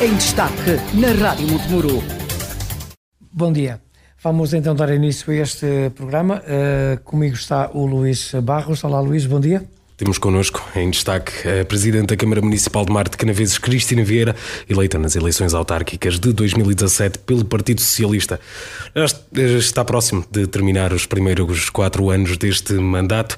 em destaque na Rádio Montemuro. Bom dia. Vamos então dar início a este programa. Uh, comigo está o Luís Barros. Olá, Luís, bom dia. Temos connosco em destaque a Presidente da Câmara Municipal de Marte de Canaveses, Cristina Vieira, eleita nas eleições autárquicas de 2017 pelo Partido Socialista. Está próximo de terminar os primeiros quatro anos deste mandato.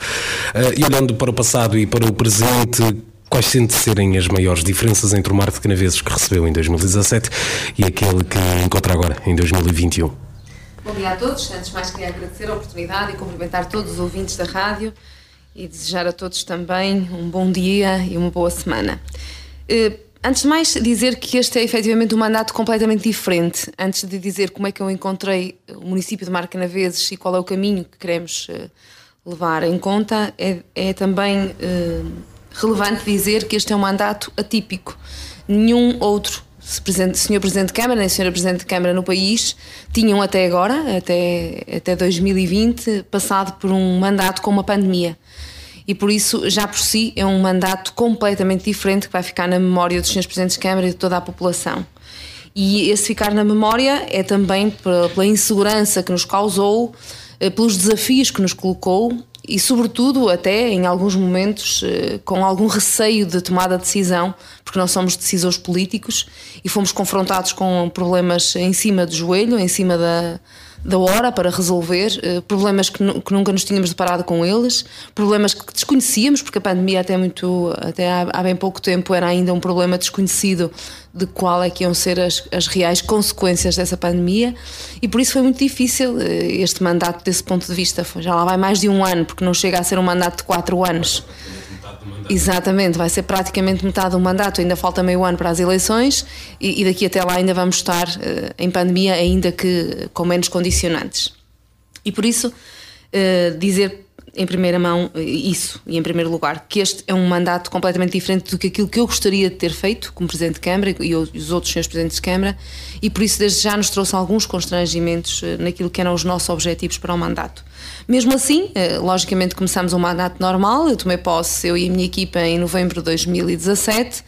E olhando para o passado e para o presente, Quais sente serem as maiores diferenças entre o Marte de Canaveses que recebeu em 2017 e aquele que encontra agora em 2021? Bom dia a todos. Antes de mais, queria agradecer a oportunidade e cumprimentar todos os ouvintes da rádio e desejar a todos também um bom dia e uma boa semana. Eh, antes de mais, dizer que este é efetivamente um mandato completamente diferente. Antes de dizer como é que eu encontrei o município de Marcanaveses e qual é o caminho que queremos eh, levar em conta, é, é também eh, relevante dizer que este é um mandato atípico. Nenhum outro Senhor Presidente de Câmara nem Senhora Presidente de Câmara no país tinham até agora, até, até 2020, passado por um mandato com uma pandemia e por isso, já por si, é um mandato completamente diferente que vai ficar na memória dos senhores presidentes de Câmara e de toda a população. E esse ficar na memória é também pela insegurança que nos causou, eh, pelos desafios que nos colocou e, sobretudo, até em alguns momentos, eh, com algum receio de tomada de decisão, porque nós somos decisores políticos e fomos confrontados com problemas em cima do joelho, em cima da, da hora para resolver, eh, problemas que, que, nunca nos tínhamos deparado com eles, problemas que desconhecíamos, porque a pandemia até muito até há, há, bem pouco tempo era ainda um problema desconhecido de qual é que iam ser as, as reais consequências dessa pandemia e por isso foi muito difícil eh, este mandato desse ponto de vista. Já lá vai mais de um ano, porque não chega a ser um mandato de quatro anos. Exatamente, vai ser praticamente metade do mandato, ainda falta meio ano para as eleições e, e daqui até lá ainda vamos estar uh, em pandemia, ainda que com menos condicionantes. E por isso, uh, dizer em primeira mão eh, isso, e em primeiro lugar, que este é um mandato completamente diferente do que aquilo que eu gostaria de ter feito como Presidente de Câmara e os outros senhores Presidentes de Câmara, e por isso desde já nos trouxe alguns constrangimentos naquilo que eram os nossos objetivos para o mandato. Mesmo assim, eh, logicamente começamos um mandato normal, eu tomei posse, eu e a minha equipa, em novembro de 2017.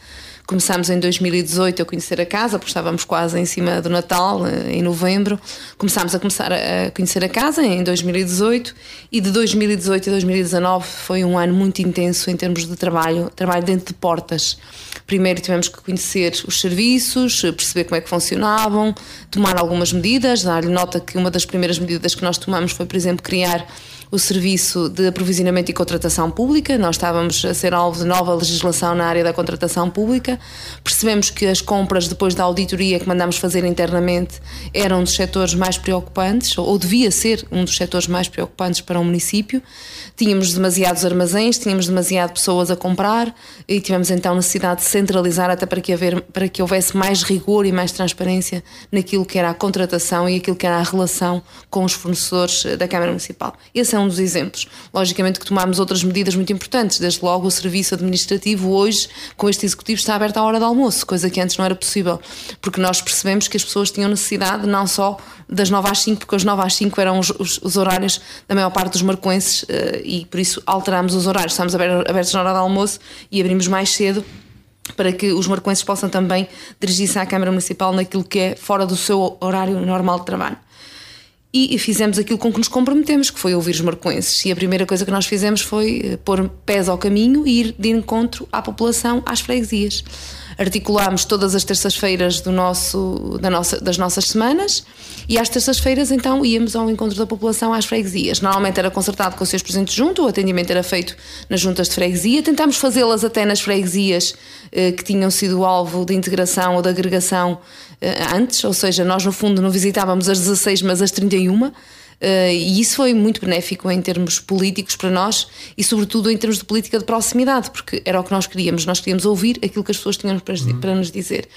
Começámos em 2018 a conhecer a casa, porque estávamos quase em cima do Natal, eh, em novembro. Começámos a começar a conhecer a casa em 2018 e de 2018 a 2019 foi um ano muito intenso em termos de trabalho, trabalho dentro de portas. Primeiro tivemos que conhecer os serviços, perceber como é que funcionavam, tomar algumas medidas, dar-lhe nota que uma das primeiras medidas que nós tomamos foi, por exemplo, criar o serviço de aprovisionamento e contratação pública. Nós estávamos a ser alvo de nova legislação na área da contratação pública. Percebemos que as compras, depois da auditoria que mandámos fazer internamente, eram um dos setores mais preocupantes, ou devia ser um dos setores mais preocupantes para o município. Tínhamos demasiados armazéns, tínhamos demasiado pessoas a comprar e tivemos então necessidade de centralizar até para que, haver, para que houvesse mais rigor e mais transparência naquilo que era a contratação e aquilo que era a relação com os fornecedores da Câmara Municipal. Esse é é um dos exemplos. Logicamente que tomámos outras medidas muito importantes, desde logo o serviço administrativo hoje, com este executivo, está aberto à hora do almoço, coisa que antes não era possível, porque nós percebemos que as pessoas tinham necessidade não só das 9 às 5, porque as 9 às 5 eram os, os, os horários da maior parte dos marcoenses eh, e por isso alterámos os horários. Estamos abertos na hora do almoço e abrimos mais cedo para que os marcoenses possam também dirigir-se à Câmara Municipal naquilo que é fora do seu horário normal de trabalho e fizemos aquilo com que nos comprometemos, que foi ouvir os marcoenses. E a primeira coisa que nós fizemos foi eh, pôr pés ao caminho e ir de encontro à população, às freguesias articulámos todas as terças-feiras do nosso, da nossa, das nossas semanas e às terças-feiras então íamos ao encontro da população às freguesias. Normalmente era concertado com os seus presentes junto, o atendimento era feito nas juntas de freguesia. Tentámos fazê-las até nas freguesias eh, que tinham sido alvo de integração ou de agregação eh, antes, ou seja, nós no fundo não visitávamos as 16, mas as 31 Uh, e isso foi muito benéfico em termos políticos para nós e, sobretudo, em termos de política de proximidade, porque era o que nós queríamos. Nós queríamos ouvir aquilo que as pessoas tinham para, uhum. para nos dizer.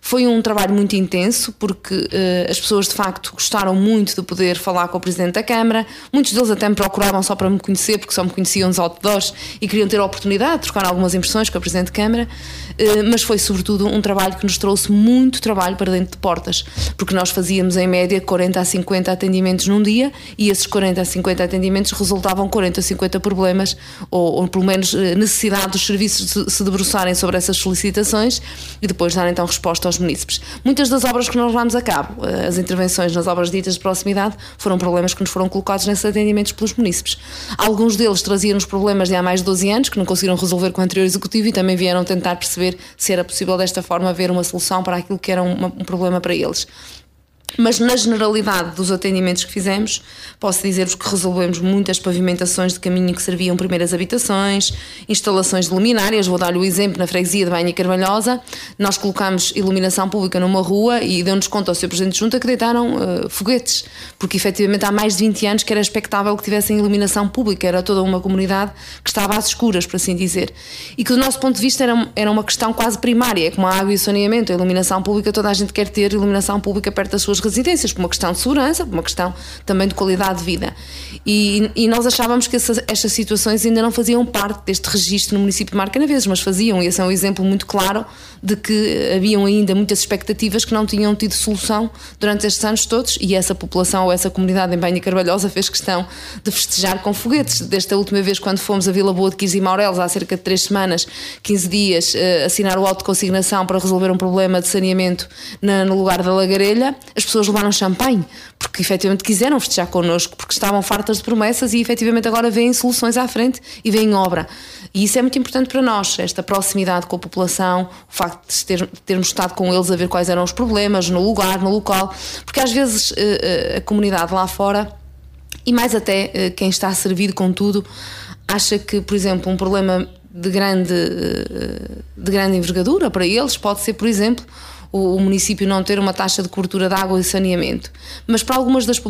Foi um trabalho muito intenso, porque uh, as pessoas de facto gostaram muito de poder falar com o Presidente da Câmara. Muitos deles até me procuravam só para me conhecer, porque só me conheciam nos outdoors e queriam ter a oportunidade de trocar algumas impressões com o Presidente da Câmara. Uh, mas foi, sobretudo, um trabalho que nos trouxe muito trabalho para dentro de portas, porque nós fazíamos em média 40 a 50 atendimentos num dia e esses 40 a 50 atendimentos resultavam 40 a 50 problemas, ou, ou pelo menos eh, necessidade dos serviços se debruçarem sobre essas solicitações e depois dar então resposta aos os munícipes. Muitas das obras que nós levamos a cabo, eh, as intervenções nas obras ditas de proximidade, foram problemas que nos foram colocados nesses atendimentos pelos munícipes. Alguns deles traziam-nos problemas de há mais de 12 anos, que não conseguiram resolver com o anterior executivo e também vieram tentar perceber se era possível desta forma haver uma solução para aquilo que era um, um problema para eles. Mas na generalidade dos atendimentos que fizemos, posso dizer-vos que resolvemos muitas pavimentações de caminho que serviam primeiras habitações, instalações de luminárias. Vou dar-lhe o exemplo na freguesia de Banha Carvalhosa. Nós colocámos iluminação pública numa rua e deu-nos conta ao Sr. Presidente de Junta que deitaram uh, foguetes, porque efetivamente há mais de 20 anos que era expectável que tivessem iluminação pública. Era toda uma comunidade que estava às escuras, por assim dizer. E que do nosso ponto de vista era, era uma questão quase primária, como a água e o saneamento, a iluminação pública, toda a gente quer ter iluminação pública perto das suas suas residências, por uma questão de segurança, por uma questão também de qualidade de vida. E, e nós achávamos que essas, estas situações ainda não faziam parte deste registro no município de Marcanaveses, mas faziam, e esse é um exemplo muito claro de que haviam ainda muitas expectativas que não tinham tido solução durante estes anos todos, e essa população ou essa comunidade em Banha Carvalhosa fez questão de festejar com foguetes. Desta última vez, quando fomos a Vila Boa de Quis Maurelos, há cerca de 3 semanas, 15 dias, eh, assinar o auto de consignação para resolver um problema de saneamento no lugar da Lagarelha, as pessoas levaram champanhe, porque efetivamente quiseram festejar connosco, porque estavam fartas promessas e efetivamente agora veem soluções à frente e veem obra. E isso é muito importante para nós, esta proximidade com a população, o facto de, ter, termos estado com eles a ver quais eram os problemas no lugar, no local, porque às vezes eh, eh, a comunidade lá fora, e mais até eh, quem está servido com tudo, acha que, por exemplo, um problema de grande, de grande envergadura para eles pode ser, por exemplo, o, o, município não ter uma taxa de cobertura de água e saneamento. Mas para algumas das,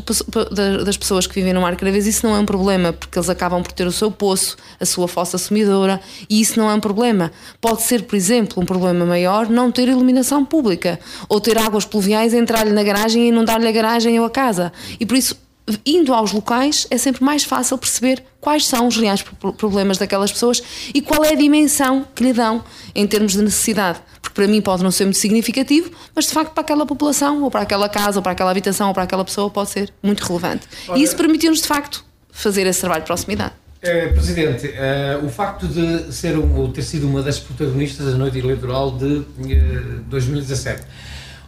das pessoas que vivem no Mar Cravês isso não é um problema, porque eles acabam por ter o seu poço, a sua fossa sumidora, e isso não é um problema. Pode ser, por exemplo, um problema maior não ter iluminação pública, ou ter águas pluviais entrar-lhe na garagem e inundar-lhe a garagem ou a casa. E por isso indo aos locais é sempre mais fácil perceber quais são os reais problemas daquelas pessoas e qual é a dimensão que lhe dão em termos de necessidade. Para mim pode não ser muito significativo, mas de facto para aquela população, ou para aquela casa, ou para aquela habitação, ou para aquela pessoa pode ser muito relevante. Olha, e isso permitiu-nos de facto fazer esse trabalho de proximidade. É, Presidente, é, o facto de ser um, ter sido uma das protagonistas da noite eleitoral de 2017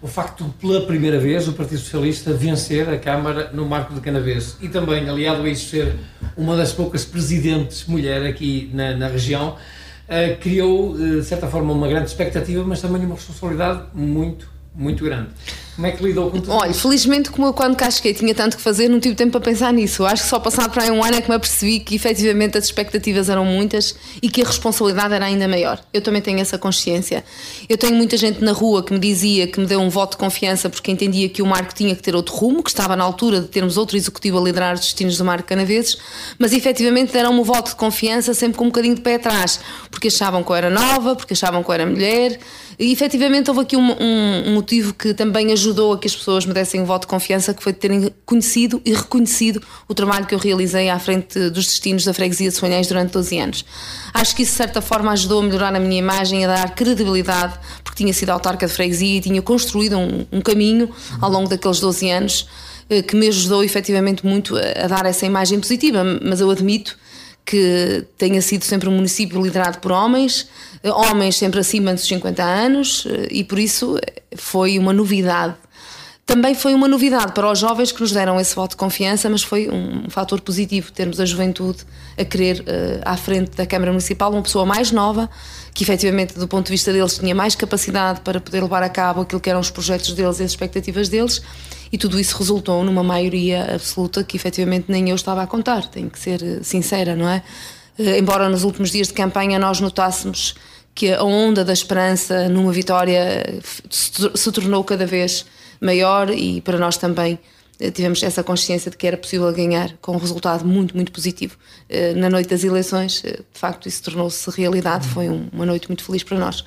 o facto de, pela primeira vez, o Partido Socialista vencer a Câmara no Marco de Canaveses e também, aliado a isso, ser uma das poucas presidentes mulher aqui na, na região, criou, de certa forma, uma grande expectativa, mas também uma responsabilidade muito, muito grande. Como é que lidou com tudo Olha, felizmente, como eu quando cá cheguei tinha tanto que fazer, não tive tempo para pensar nisso. Eu acho que só passado para aí um ano é que me apercebi que efetivamente as expectativas eram muitas e que a responsabilidade era ainda maior. Eu também tenho essa consciência. Eu tenho muita gente na rua que me dizia que me deu um voto de confiança porque entendia que o Marco tinha que ter outro rumo, que estava na altura de termos outro executivo a liderar os destinos do Marco Canaveses, mas efetivamente deram-me um voto de confiança sempre com um bocadinho de pé atrás, porque achavam que eu era nova, porque achavam que eu era mulher e efetivamente houve aqui um, um, um, motivo que também ajudou a que as pessoas me dessem um voto de confiança, que foi terem conhecido e reconhecido o trabalho que eu realizei à frente dos destinos da freguesia de Sonhães durante 12 anos. Acho que isso de certa forma ajudou a melhorar a minha imagem, a dar credibilidade, porque tinha sido autarca de freguesia e tinha construído um, um caminho ao longo daqueles 12 anos eh, que me ajudou efetivamente muito a, a dar essa imagem positiva, mas eu admito que tenha sido sempre um município liderado por homens, homens sempre acima dos 50 anos, eh, e por isso eh, foi uma novidade. Também foi uma novidade para os jovens que nos deram esse voto de confiança, mas foi um fator positivo termos a juventude a querer uh, à frente da Câmara Municipal uma pessoa mais nova, que efetivamente, do ponto de vista deles, tinha mais capacidade para poder levar a cabo aquilo que eram os projetos deles e as expectativas deles, e tudo isso resultou numa maioria absoluta que efetivamente nem eu estava a contar, tenho que ser sincera, não é? Uh, embora nos últimos dias de campanha nós notássemos que a onda da esperança numa vitória se tornou cada vez maior e para nós também eh, tivemos essa consciência de que era possível ganhar com um resultado muito, muito positivo. Eh, na noite das eleições, eh, de facto, isso tornou-se realidade, foi uma noite muito feliz para nós.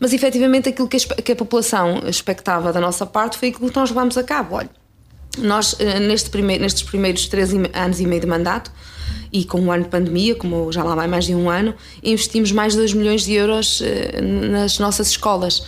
Mas efetivamente aquilo que a população expectava da nossa parte foi aquilo que nós levámos a cabo. Olha, nós, neste primeiro, nestes primeiros três anos e meio de mandato, e com um ano de pandemia, como já lá vai mais de um ano, investimos mais de 2 milhões de euros nas nossas escolas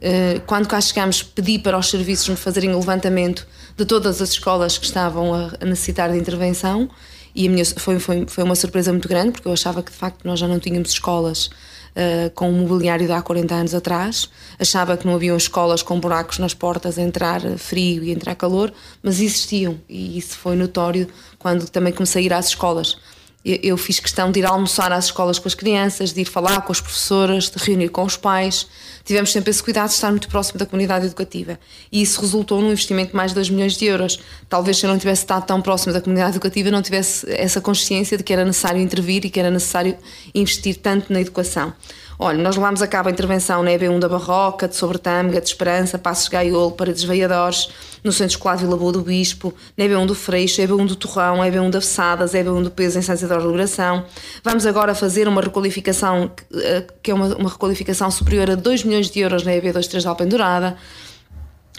eh, quando cá chegámos, pedi para os serviços me fazerem o levantamento de todas as escolas que estavam a necessitar de intervenção e a minha, foi, foi, foi uma surpresa muito grande porque eu achava que de facto nós já não tínhamos escolas uh, com o mobiliário de há 40 anos atrás. Achava que não haviam escolas com buracos nas portas a entrar frio e entrar calor, mas existiam e isso foi notório quando também comecei a ir às escolas eu fiz questão de ir almoçar às escolas com as crianças, de ir falar com as professoras, de reunir com os pais. Tivemos sempre esse cuidado de estar muito próximo da comunidade educativa. E isso resultou num investimento de mais de 2 milhões de euros. Talvez se eu não tivesse estado tão próximo da comunidade educativa, não tivesse essa consciência de que era necessário intervir e que era necessário investir tanto na educação. Olha, nós levámos a cabo a intervenção na EB1 da Barroca, de Sobretâmega, de Esperança, Passos Gaiolo, para Desveiadores, no Centro Escolar Vila Boa do Bispo, na EB1 do Freixo, EB1 do Torrão, EB1 da Fessadas, EB1 do Peso em São Isidoro de Liberação. Vamos agora fazer uma requalificação, eh, que é uma, uma requalificação superior a 2 milhões de euros na EB23 da Alpendurada.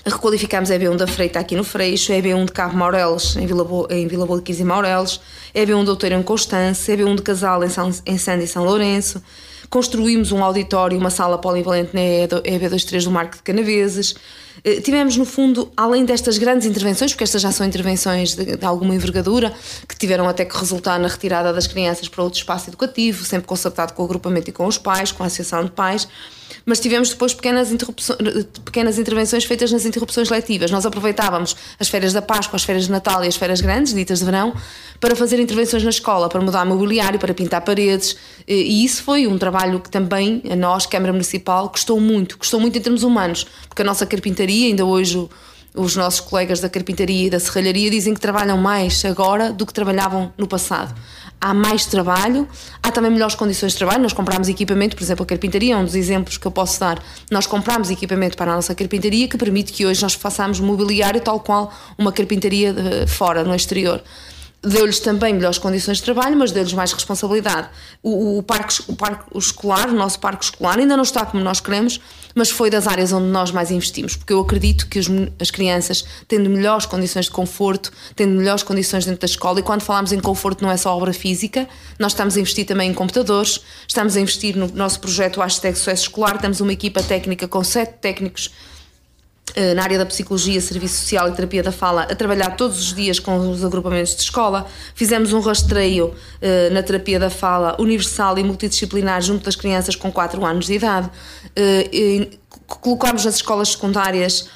Requalificámos a EB1 da Freita aqui no Freixo, a EB1 de Cabo Maureles, em Vila, Bo em Vila Boa de e Maureles, a EB1 de Outeiro em Constância, a EB1 de Casal em, São, em Sande e São Lourenço, Construímos um auditório, uma sala polivalente na EB23 do Marco de Canaveses. Eh, tivemos, no fundo, além destas grandes intervenções, porque estas já são intervenções de, de, alguma envergadura, que tiveram até que resultar na retirada das crianças para outro espaço educativo, sempre concertado com o agrupamento e com os pais, com a associação de pais mas tivemos depois pequenas, pequenas intervenções feitas nas interrupções letivas. Nós aproveitávamos as férias da Páscoa, as férias de Natal e as férias grandes, ditas de verão, para fazer intervenções na escola, para mudar mobiliário, para pintar paredes, e isso foi um trabalho que também a nós, Câmara Municipal, custou muito, custou muito em termos humanos, porque a nossa carpintaria, ainda hoje os nossos colegas da carpintaria e da serralharia dizem que trabalham mais agora do que trabalhavam no passado há mais trabalho, há também melhores condições de trabalho. Nós compramos equipamento, por exemplo, a carpintaria, um dos exemplos que eu posso dar. Nós compramos equipamento para a nossa carpintaria que permite que hoje nós façamos mobiliário tal qual uma carpintaria eh, fora, no exterior deu-lhes também melhores condições de trabalho, mas deu-lhes mais responsabilidade. O, o, parque, o parque escolar, o nosso parque escolar, ainda não está como nós queremos, mas foi das áreas onde nós mais investimos, porque eu acredito que os, as crianças, tendo melhores condições de conforto, tendo melhores condições dentro da escola, e quando falamos em conforto não é só obra física, nós estamos a investir também em computadores, estamos a investir no nosso projeto Hashtag Sucesso Escolar, temos uma equipa técnica com sete técnicos na área da psicologia, serviço social e terapia da fala, a trabalhar todos os dias com os agrupamentos de escola. Fizemos um rastreio uh, na terapia da fala universal e multidisciplinar junto das crianças com 4 anos de idade. Uh, colocámos nas escolas secundárias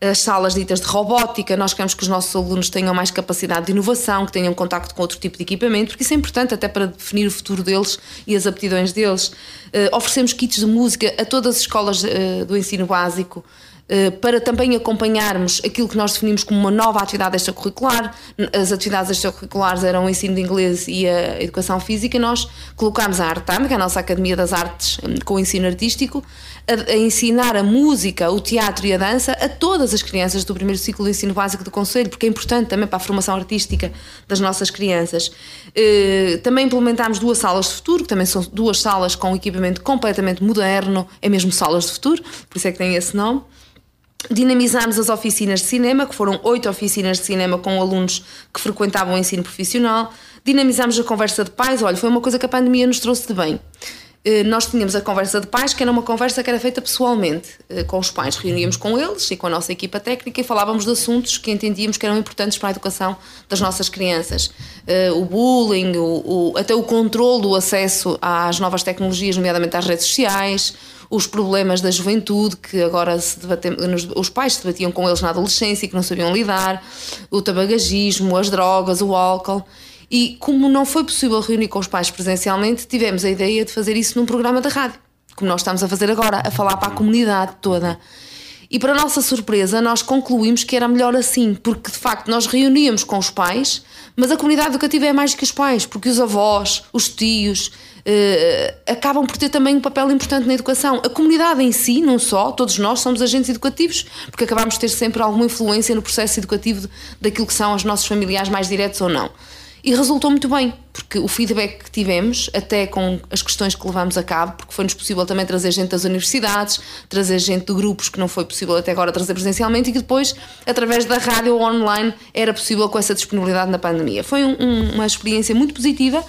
as salas ditas de robótica, nós queremos que os nossos alunos tenham mais capacidade de inovação, que tenham contacto com outro tipo de equipamento, porque isso é importante até para definir o futuro deles e as aptidões deles. Uh, oferecemos kits de música a todas as escolas uh, do ensino básico, eh, para também acompanharmos aquilo que nós definimos como uma nova atividade extracurricular. As atividades extracurriculares eram o ensino de inglês e a educação física. Nós colocámos a Artam, que é a nossa Academia das Artes hum, com o ensino artístico, a, ensinar a música, o teatro e a dança a todas as crianças do primeiro ciclo de ensino básico do Conselho, porque é importante também para a formação artística das nossas crianças. Uh, também implementámos duas salas de futuro, que também são duas salas com equipamento completamente moderno, é mesmo salas de futuro, por isso é que tem esse nome. Dinamizámos as oficinas de cinema, que foram oito oficinas de cinema com alunos que frequentavam o ensino profissional. Dinamizámos a conversa de pais. Olha, foi uma coisa que a pandemia nos trouxe de bem. Eh, nós tínhamos a conversa de pais, que era uma conversa que era feita pessoalmente eh, com os pais. Reuníamos com eles e com a nossa equipa técnica e falávamos de assuntos que entendíamos que eram importantes para a educação das nossas crianças. Eh, o bullying, o, o, até o controle do acesso às novas tecnologias, nomeadamente às redes sociais, os problemas da juventude, que agora se debatem, os pais se debatiam com eles na adolescência e que não sabiam lidar, o tabagismo, as drogas, o álcool. E como não foi possível reunir com os pais presencialmente, tivemos a ideia de fazer isso num programa da rádio, como nós estamos a fazer agora, a falar para a comunidade toda. E para nossa surpresa, nós concluímos que era melhor assim, porque de facto nós reuníamos com os pais, mas a comunidade educativa é mais que os pais, porque os avós, os tios, uh, acabam por ter também um papel importante na educação. A comunidade em si, não só, todos nós somos agentes educativos, porque acabamos de ter sempre alguma influência no processo educativo daquilo que são os nossos familiares mais diretos ou não. E resultou muito bem, porque o feedback que tivemos, até com as questões que levamos a cabo, porque foi-nos possível também trazer gente das universidades, trazer gente de grupos que não foi possível até agora trazer presencialmente e que depois, através da rádio online, era possível com essa disponibilidade na pandemia. Foi um, uma experiência muito positiva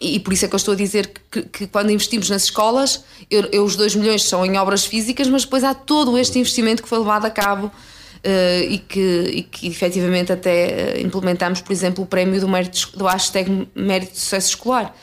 e por isso é que eu estou a dizer que, que quando investimos nas escolas, eu, eu, os 2 milhões são em obras físicas, mas depois há todo este investimento que foi levado a cabo uh, e, que, e que efetivamente até uh, implementamos, por exemplo, o prémio do, mérito, do hashtag Mérito de Sucesso Escolar.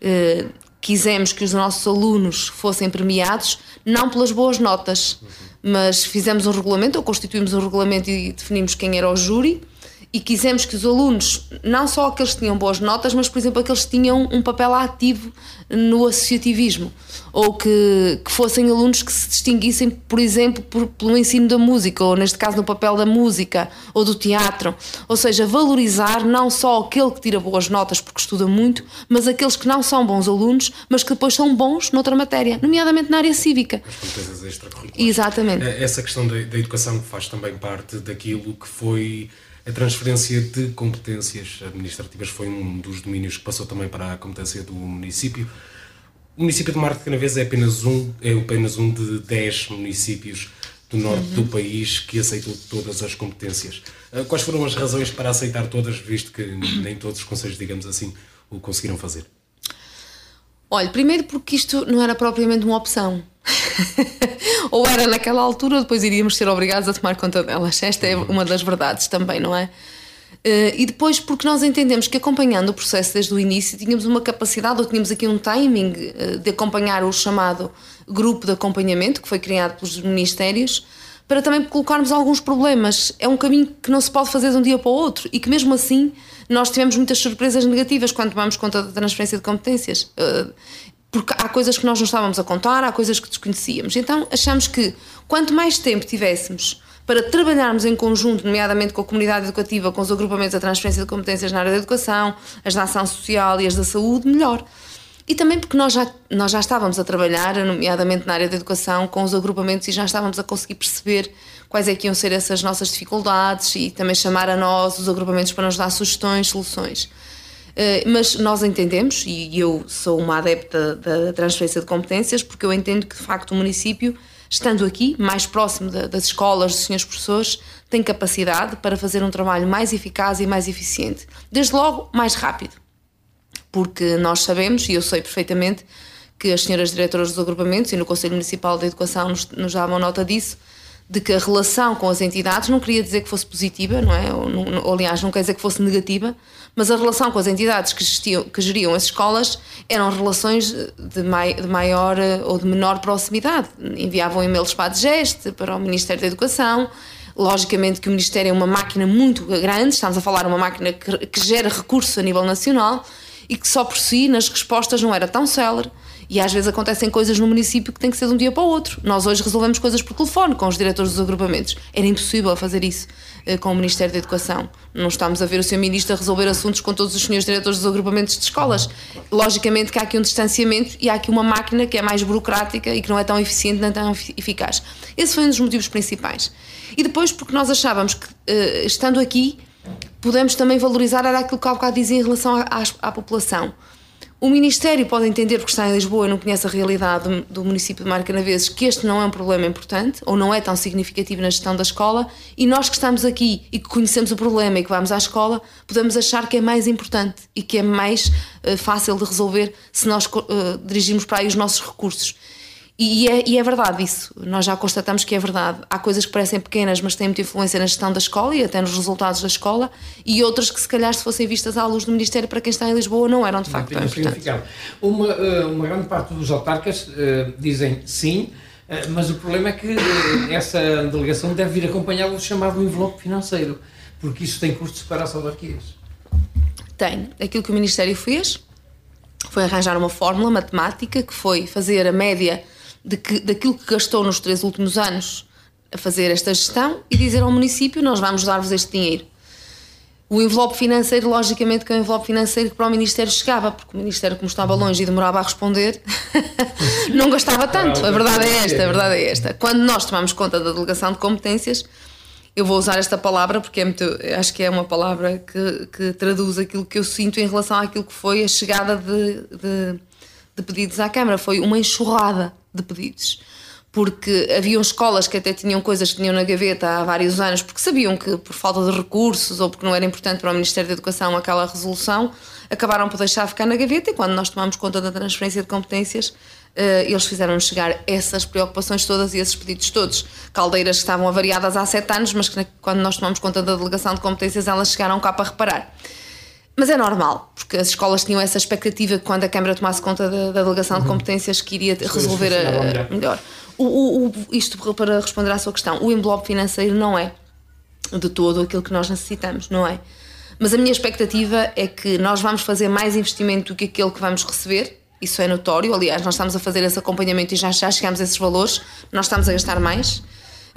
Uh, quisemos que os nossos alunos fossem premiados, não pelas boas notas, mas fizemos um regulamento, ou constituímos um regulamento e definimos quem era o júri e quisemos que os alunos, não só aqueles que tinham boas notas, mas, por exemplo, aqueles que tinham um papel ativo no associativismo, ou que, que fossem alunos que se distinguissem, por exemplo, por, pelo ensino da música, ou neste caso no papel da música ou do teatro. Ou seja, valorizar não só aquele que tira boas notas porque estuda muito, mas aqueles que não são bons alunos, mas que depois são bons noutra matéria, nomeadamente na área cívica. As competências extracurriculares. Exatamente. Essa questão da, da educação faz também parte daquilo que foi a transferência de competências administrativas foi um dos domínios que passou também para a competência do município. O município de Marte de Canavês é apenas um, é apenas um de 10 municípios do norte uhum. do país que aceitou todas as competências. Ah, quais foram as razões para aceitar todas, visto que nem todos os conselhos, digamos assim, o conseguiram fazer? Olha, primeiro porque isto não era propriamente uma opção. ou era naquela altura, ou depois iríamos ser obrigados a tomar conta delas. Esta é uma das verdades também, não é? Uh, e depois porque nós entendemos que acompanhando o processo desde o início tínhamos uma capacidade ou tínhamos aqui um timing uh, de acompanhar o chamado grupo de acompanhamento que foi criado pelos ministérios para também colocarmos alguns problemas. É um caminho que não se pode fazer de um dia para o outro e que mesmo assim nós tivemos muitas surpresas negativas quando tomamos conta da transferência de competências. Uh, porque há coisas que nós não estávamos a contar, há coisas que desconhecíamos. Então achamos que quanto mais tempo tivéssemos para trabalharmos em conjunto, nomeadamente com a comunidade educativa, com os agrupamentos da transferência de competências na área da educação, as da ação social e as da saúde, melhor. E também porque nós já, nós já estávamos a trabalhar, nomeadamente na área da educação, com os agrupamentos e já estávamos a conseguir perceber quais é que iam ser essas nossas dificuldades e também chamar a nós, os agrupamentos, para nos dar sugestões, soluções. Eh, mas nós entendemos, e eu sou uma adepta da transferência de competências, porque eu entendo que de facto o município, estando aqui, mais próximo das escolas, dos senhores professores, tem capacidade para fazer um trabalho mais eficaz e mais eficiente. Desde logo, mais rápido. Porque nós sabemos, e eu sei perfeitamente, que as senhoras diretoras dos agrupamentos e no Conselho Municipal de Educação nos, nos davam nota disso, de que a relação com as entidades não queria dizer que fosse positiva, não é? Ou, não, ou, aliás, não quer dizer que fosse negativa, mas a relação com as entidades que, gestiam, que geriam as escolas eram relações de, mai, de maior eh, ou de menor proximidade. Enviavam e-mails para a DGEST, para o Ministério da Educação. Logicamente que o Ministério é uma máquina muito grande, estamos a falar de uma máquina que, que gera recursos a nível nacional e que só por si, nas respostas, não era tão célere e às vezes acontecem coisas no município que tem que ser de um dia para o outro. Nós hoje resolvemos coisas por telefone com os diretores dos agrupamentos. Era impossível fazer isso eh, com o Ministério da Educação. Não estamos a ver o Sr. Ministro a resolver assuntos com todos os senhores diretores dos agrupamentos de escolas. Logicamente que há aqui um distanciamento e há aqui uma máquina que é mais burocrática e que não é tão eficiente nem tão eficaz. Esse foi um dos motivos principais. E depois porque nós achávamos que, eh, estando aqui, podemos também valorizar era aquilo que há bocado dizia em relação à, à, população o Ministério pode entender, porque está em Lisboa e não conhece a realidade do, do município de Marcanaveses, que este não é um problema importante ou não é tão significativo na gestão da escola, e nós que estamos aqui e que conhecemos o problema e que vamos à escola, podemos achar que é mais importante e que é mais uh, fácil de resolver se nós uh, dirigirmos para aí os nossos recursos. E é, e é, verdade isso, nós já constatamos que é verdade. Há coisas que parecem pequenas, mas têm muita influência na gestão da escola e até nos resultados da escola, e outras que, se calhar, se fossem vistas à luz do Ministério para quem está em Lisboa, não eram de facto tão importantes. Uma, eh, uma grande parte dos autarcas uh, dizem sim, uh, mas o problema é que uh, essa delegação deve vir acompanhado do chamado envelope financeiro, porque isso tem custos para as autarquias. Tem. Aquilo que o Ministério fez foi arranjar uma fórmula matemática que foi fazer a média de que, daquilo que gastou nos três últimos anos a fazer esta gestão e dizer ao município: Nós vamos dar-vos este dinheiro. O envelope financeiro, logicamente, que é o envelope financeiro que para o Ministério chegava, porque o Ministério, como estava longe e demorava a responder, não gastava tanto. A verdade é esta, a verdade é esta. Quando nós tomamos conta da delegação de competências, eu vou usar esta palavra porque é muito, acho que é uma palavra que, que traduz aquilo que eu sinto em relação àquilo que foi a chegada de, de, de pedidos à Câmara. Foi uma enxurrada de pedidos. Porque haviam escolas que até tinham coisas que tinham na gaveta há vários anos, porque sabiam que por falta de recursos ou porque não era importante para o Ministério da Educação aquela resolução, acabaram por deixar ficar na gaveta e quando nós tomamos conta da transferência de competências, eh, eles fizeram chegar essas preocupações todas e esses pedidos todos. Caldeiras que estavam avariadas há sete anos, mas que quando nós tomamos conta da delegação de competências, elas chegaram cá para reparar. Mas é normal, porque as escolas tinham essa expectativa que quando a Câmara tomasse conta da, da delegação de competências que iria resolver a, melhor. O, o, o, isto para responder à sua questão, o envelope financeiro não é de todo aquilo que nós necessitamos, não é? Mas a minha expectativa é que nós vamos fazer mais investimento do que aquele que vamos receber, isso é notório. Aliás, nós estamos a fazer esse acompanhamento e já, já chegamos a esses valores, nós estamos a gastar mais.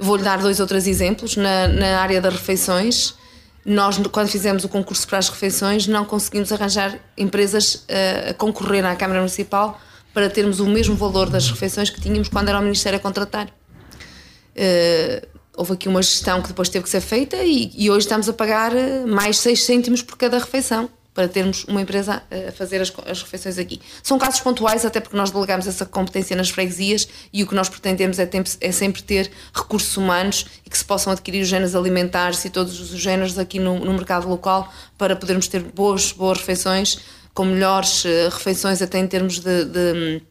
Vou-lhe dar dois ou três exemplos. Na, na área das refeições, nós, quando fizemos o concurso para as refeições, não conseguimos arranjar empresas uh, a concorrer à Câmara Municipal para termos o mesmo valor das refeições que tínhamos quando era o Ministério a contratar. Uh, houve aqui uma gestão que depois teve que ser feita e, e hoje estamos a pagar eh, mais 6 cêntimos por cada refeição para termos uma empresa a fazer as, as, refeições aqui. São casos pontuais, até porque nós delegamos essa competência nas freguesias e o que nós pretendemos é, é sempre ter recursos humanos e que se possam adquirir os géneros alimentares e todos os géneros aqui no, no mercado local para podermos ter boas, boas refeições, com melhores uh, refeições até em termos de, de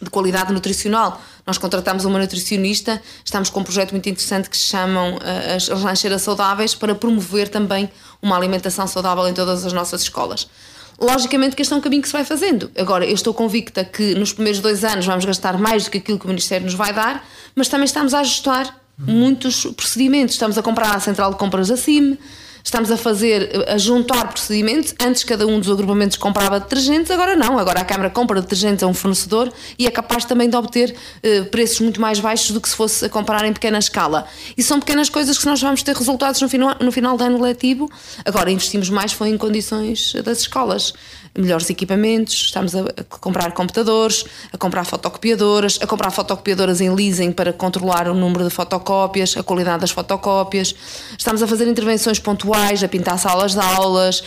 de qualidade nutricional. Nós contratamos uma nutricionista, estamos com um projeto muito interessante que se chamam uh, as lancheiras saudáveis para promover também uma alimentação saudável em todas as nossas escolas. Logicamente que este é um caminho que se vai fazendo. Agora, eu estou convicta que nos primeiros dois anos vamos gastar mais do que aquilo que o Ministério nos vai dar, mas também estamos a ajustar muitos procedimentos. Estamos a comprar a central de compras da CIM, estamos a fazer, a juntar procedimentos. Antes cada um dos agrupamentos comprava detergentes, agora não. Agora a Câmara compra detergentes a um fornecedor e é capaz também de obter uh, preços muito mais baixos do que se fosse a comprar em pequena escala. E são pequenas coisas que nós vamos ter resultados no final, no final do ano letivo. Agora investimos mais foi em condições das escolas melhores equipamentos, estamos a, comprar computadores, a comprar fotocopiadoras, a comprar fotocopiadoras em leasing para controlar o número de fotocópias, a qualidade das fotocópias, estamos a fazer intervenções pontuais, a pintar salas de aulas,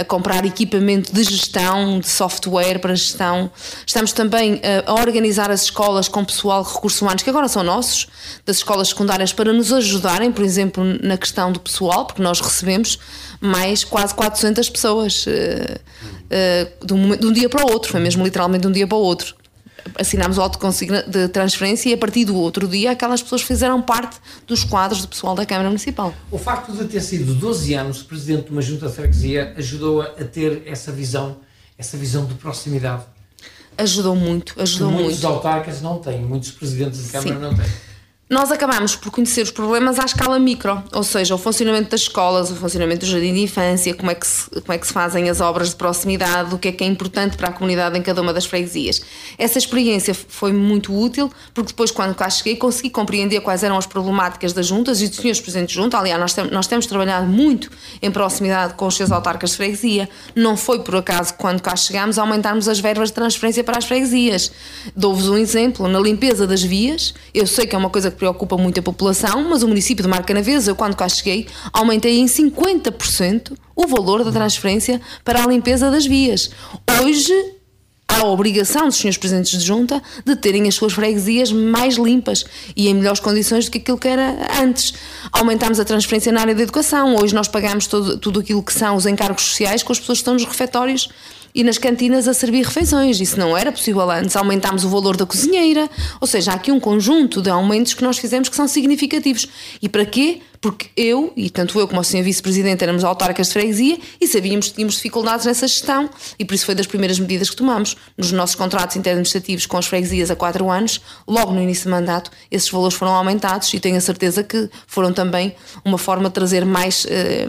a comprar equipamento de gestão, de software para gestão, estamos também a organizar as escolas com pessoal de recursos humanos que agora são nossos, das escolas secundárias para nos ajudarem, por exemplo, na questão do pessoal, porque nós recebemos mais quase 400 pessoas uh, de, um, de um dia para o outro, foi mesmo literalmente de um dia para o outro assinámos o auto de transferência e a partir do outro dia aquelas pessoas fizeram parte dos quadros do pessoal da Câmara Municipal. O facto de ter sido 12 anos presidente de uma junta de freguesia ajudou a ter essa visão, essa visão de proximidade. Ajudou muito, ajudou que muitos muito. Muitos autarcas não têm, muitos presidentes de Câmara Sim. não têm nós acabamos por conhecer os problemas à escala micro, ou seja, o funcionamento das escolas, o funcionamento do jardim de infância, como é que se, como é que se fazem as obras de proximidade, o que é que é importante para a comunidade em cada uma das freguesias. Essa experiência foi muito útil, porque depois, quando cá cheguei, consegui compreender quais eram as problemáticas das juntas e dos senhores presidentes de junta. Aliás, nós, tem, nós temos trabalhado muito em proximidade com os seus autarcas de freguesia. Não foi por acaso, quando cá chegámos, aumentarmos as verbas de transferência para as freguesias. Dou-vos um exemplo, na limpeza das vias, eu sei que é uma coisa que preocupa muito a população, mas o município de Marcanavesa, eu quando cá cheguei, aumentei em 50% o valor da transferência para a limpeza das vias. Hoje há a obrigação dos senhores presidentes de junta de terem as suas freguesias mais limpas e em melhores condições do que aquilo que era antes. Aumentámos a transferência na área da educação. Hoje nós pagamos todo, tudo aquilo que são os encargos sociais com as pessoas que estão nos refeitórios e nas cantinas a servir refeições. Isso não era possível antes. Aumentámos o valor da cozinheira. Ou seja, há aqui um conjunto de aumentos que nós fizemos que são significativos. E para quê? Porque eu, e tanto eu como o Sr. Vice-Presidente, éramos autarcas de freguesia e sabíamos que tínhamos dificuldades nessa gestão e por isso foi das primeiras medidas que tomamos. Nos nossos contratos interno-administrativos com as freguesias há quatro anos, logo no início do mandato, esses valores foram aumentados e tenho a certeza que foram também uma forma de trazer mais, eh,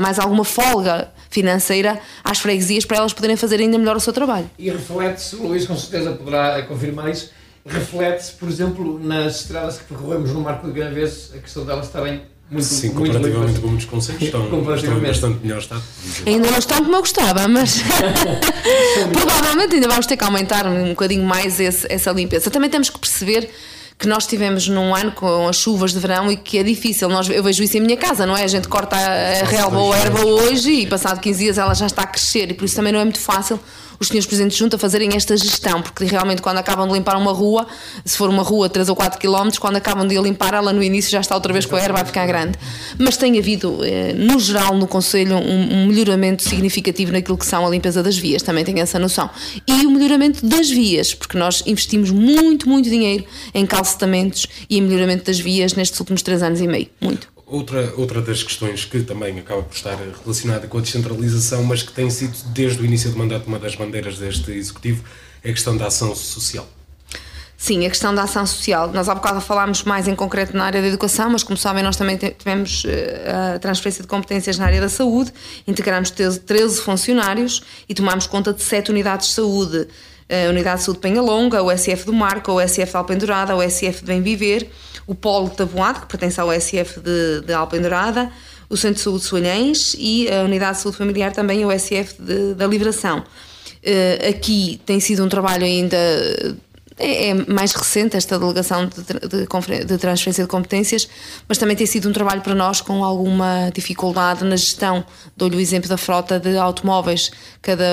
mais alguma folga financeira às freguesias para elas poderem fazer ainda melhor o seu trabalho. E reflete-se, o Luís com certeza poderá confirmar isso, reflete-se, por exemplo, nas estradas que percorremos no Marco de Granvez, a questão delas estarem muito, Sim, muito comparativamente limpas. com muitos conselhos estão, estão bastante melhor está. Ainda não estão como eu gostava, mas provavelmente ainda vamos ter que aumentar um bocadinho mais esse, essa limpeza. Também temos que perceber que nós tivemos num ano com as chuvas de verão e que é difícil. Nós, eu vejo isso em minha casa, não é? A gente corta a, relva ou a erva hoje e passado 15 dias ela já está a crescer e por isso também não é muito fácil os senhores presidentes de junta fazerem esta gestão, porque realmente quando acabam de limpar uma rua, se for uma rua 3 ou 4 km, quando acabam de limpar, ela no início já está outra vez com a erva, vai ficar grande. Mas tem havido, eh, no geral, no Conselho, um, melhoramento significativo naquilo que são a limpeza das vias, também tenho essa noção. E o melhoramento das vias, porque nós investimos muito, muito dinheiro em calcetamentos e em melhoramento das vias nestes últimos 3 anos e meio. Muito. Outra, outra das questões que também acaba por estar relacionada com a descentralização, mas que tem sido desde o início do mandato uma das bandeiras deste Executivo, é a questão da ação social. Sim, a questão da ação social. Nós há bocado falámos mais em concreto na área da educação, mas como sabem, nós também tivemos eh, a transferência de competências na área da saúde, integramos 13 funcionários e tomámos conta de 7 unidades de saúde. A Unidade de Saúde Penhalonga, o SF do Marco, o SF de Alpendurada, o SF de Bem Viver, o Polo de Taboado, que pertence ao SF de, de Alpendurada, o Centro de Saúde de Soalhães e a Unidade de Saúde Familiar também, o SF de, da Liberação. Uh, aqui tem sido um trabalho ainda é, é, mais recente esta delegação de, de, de, transferência de competências, mas também tem sido um trabalho para nós com alguma dificuldade na gestão. Dou-lhe o exemplo da frota de automóveis. Cada,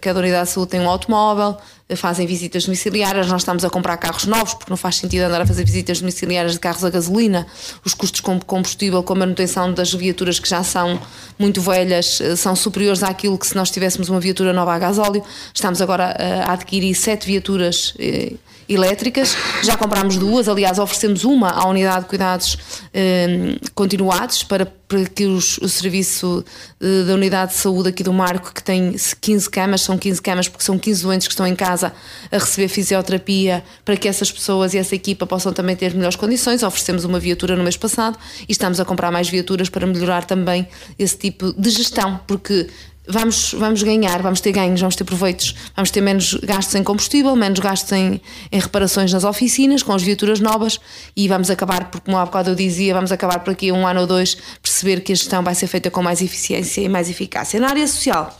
cada unidade de saúde tem um automóvel, fazem visitas domiciliárias, nós estamos a comprar carros novos, porque não faz sentido andar a fazer visitas domiciliárias de carros a gasolina. Os custos com combustível, com a manutenção das viaturas que já são muito velhas, eh, são superiores àquilo que se nós tivéssemos uma viatura nova a gasóleo. Estamos agora a adquirir sete viaturas eh, elétricas. Já comprámos duas, aliás, oferecemos uma à unidade de cuidados eh, continuados para, para que os, o serviço eh, da unidade de saúde aqui do Marco, que tem 15 camas, são 15 camas porque são 15 doentes que estão em casa a receber fisioterapia, para que essas pessoas e essa equipa possam também ter melhores condições. Oferecemos uma viatura no mês passado e estamos a comprar mais viaturas para melhorar também esse tipo de gestão, porque vamos, vamos ganhar, vamos ter ganhos, vamos ter proveitos, vamos ter menos gastos em combustível, menos gastos em, em reparações nas oficinas, com as viaturas novas e vamos acabar, porque como há bocado eu dizia, vamos acabar por aqui um ano ou dois perceber que a gestão vai ser feita com mais eficiência e mais eficácia. Na área social,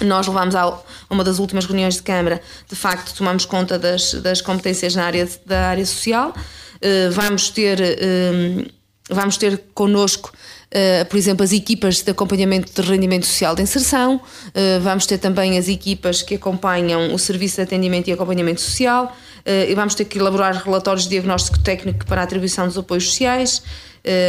nós levamos a uma das últimas reuniões de Câmara, de facto, tomamos conta das, das competências na área, da área social. Uh, vamos ter, uh, vamos ter connosco Uh, por exemplo, as equipas de acompanhamento de rendimento social de inserção, uh, vamos ter também as equipas que acompanham o serviço de atendimento e acompanhamento social, uh, e vamos ter que elaborar relatórios de diagnóstico técnico para a atribuição dos apoios sociais.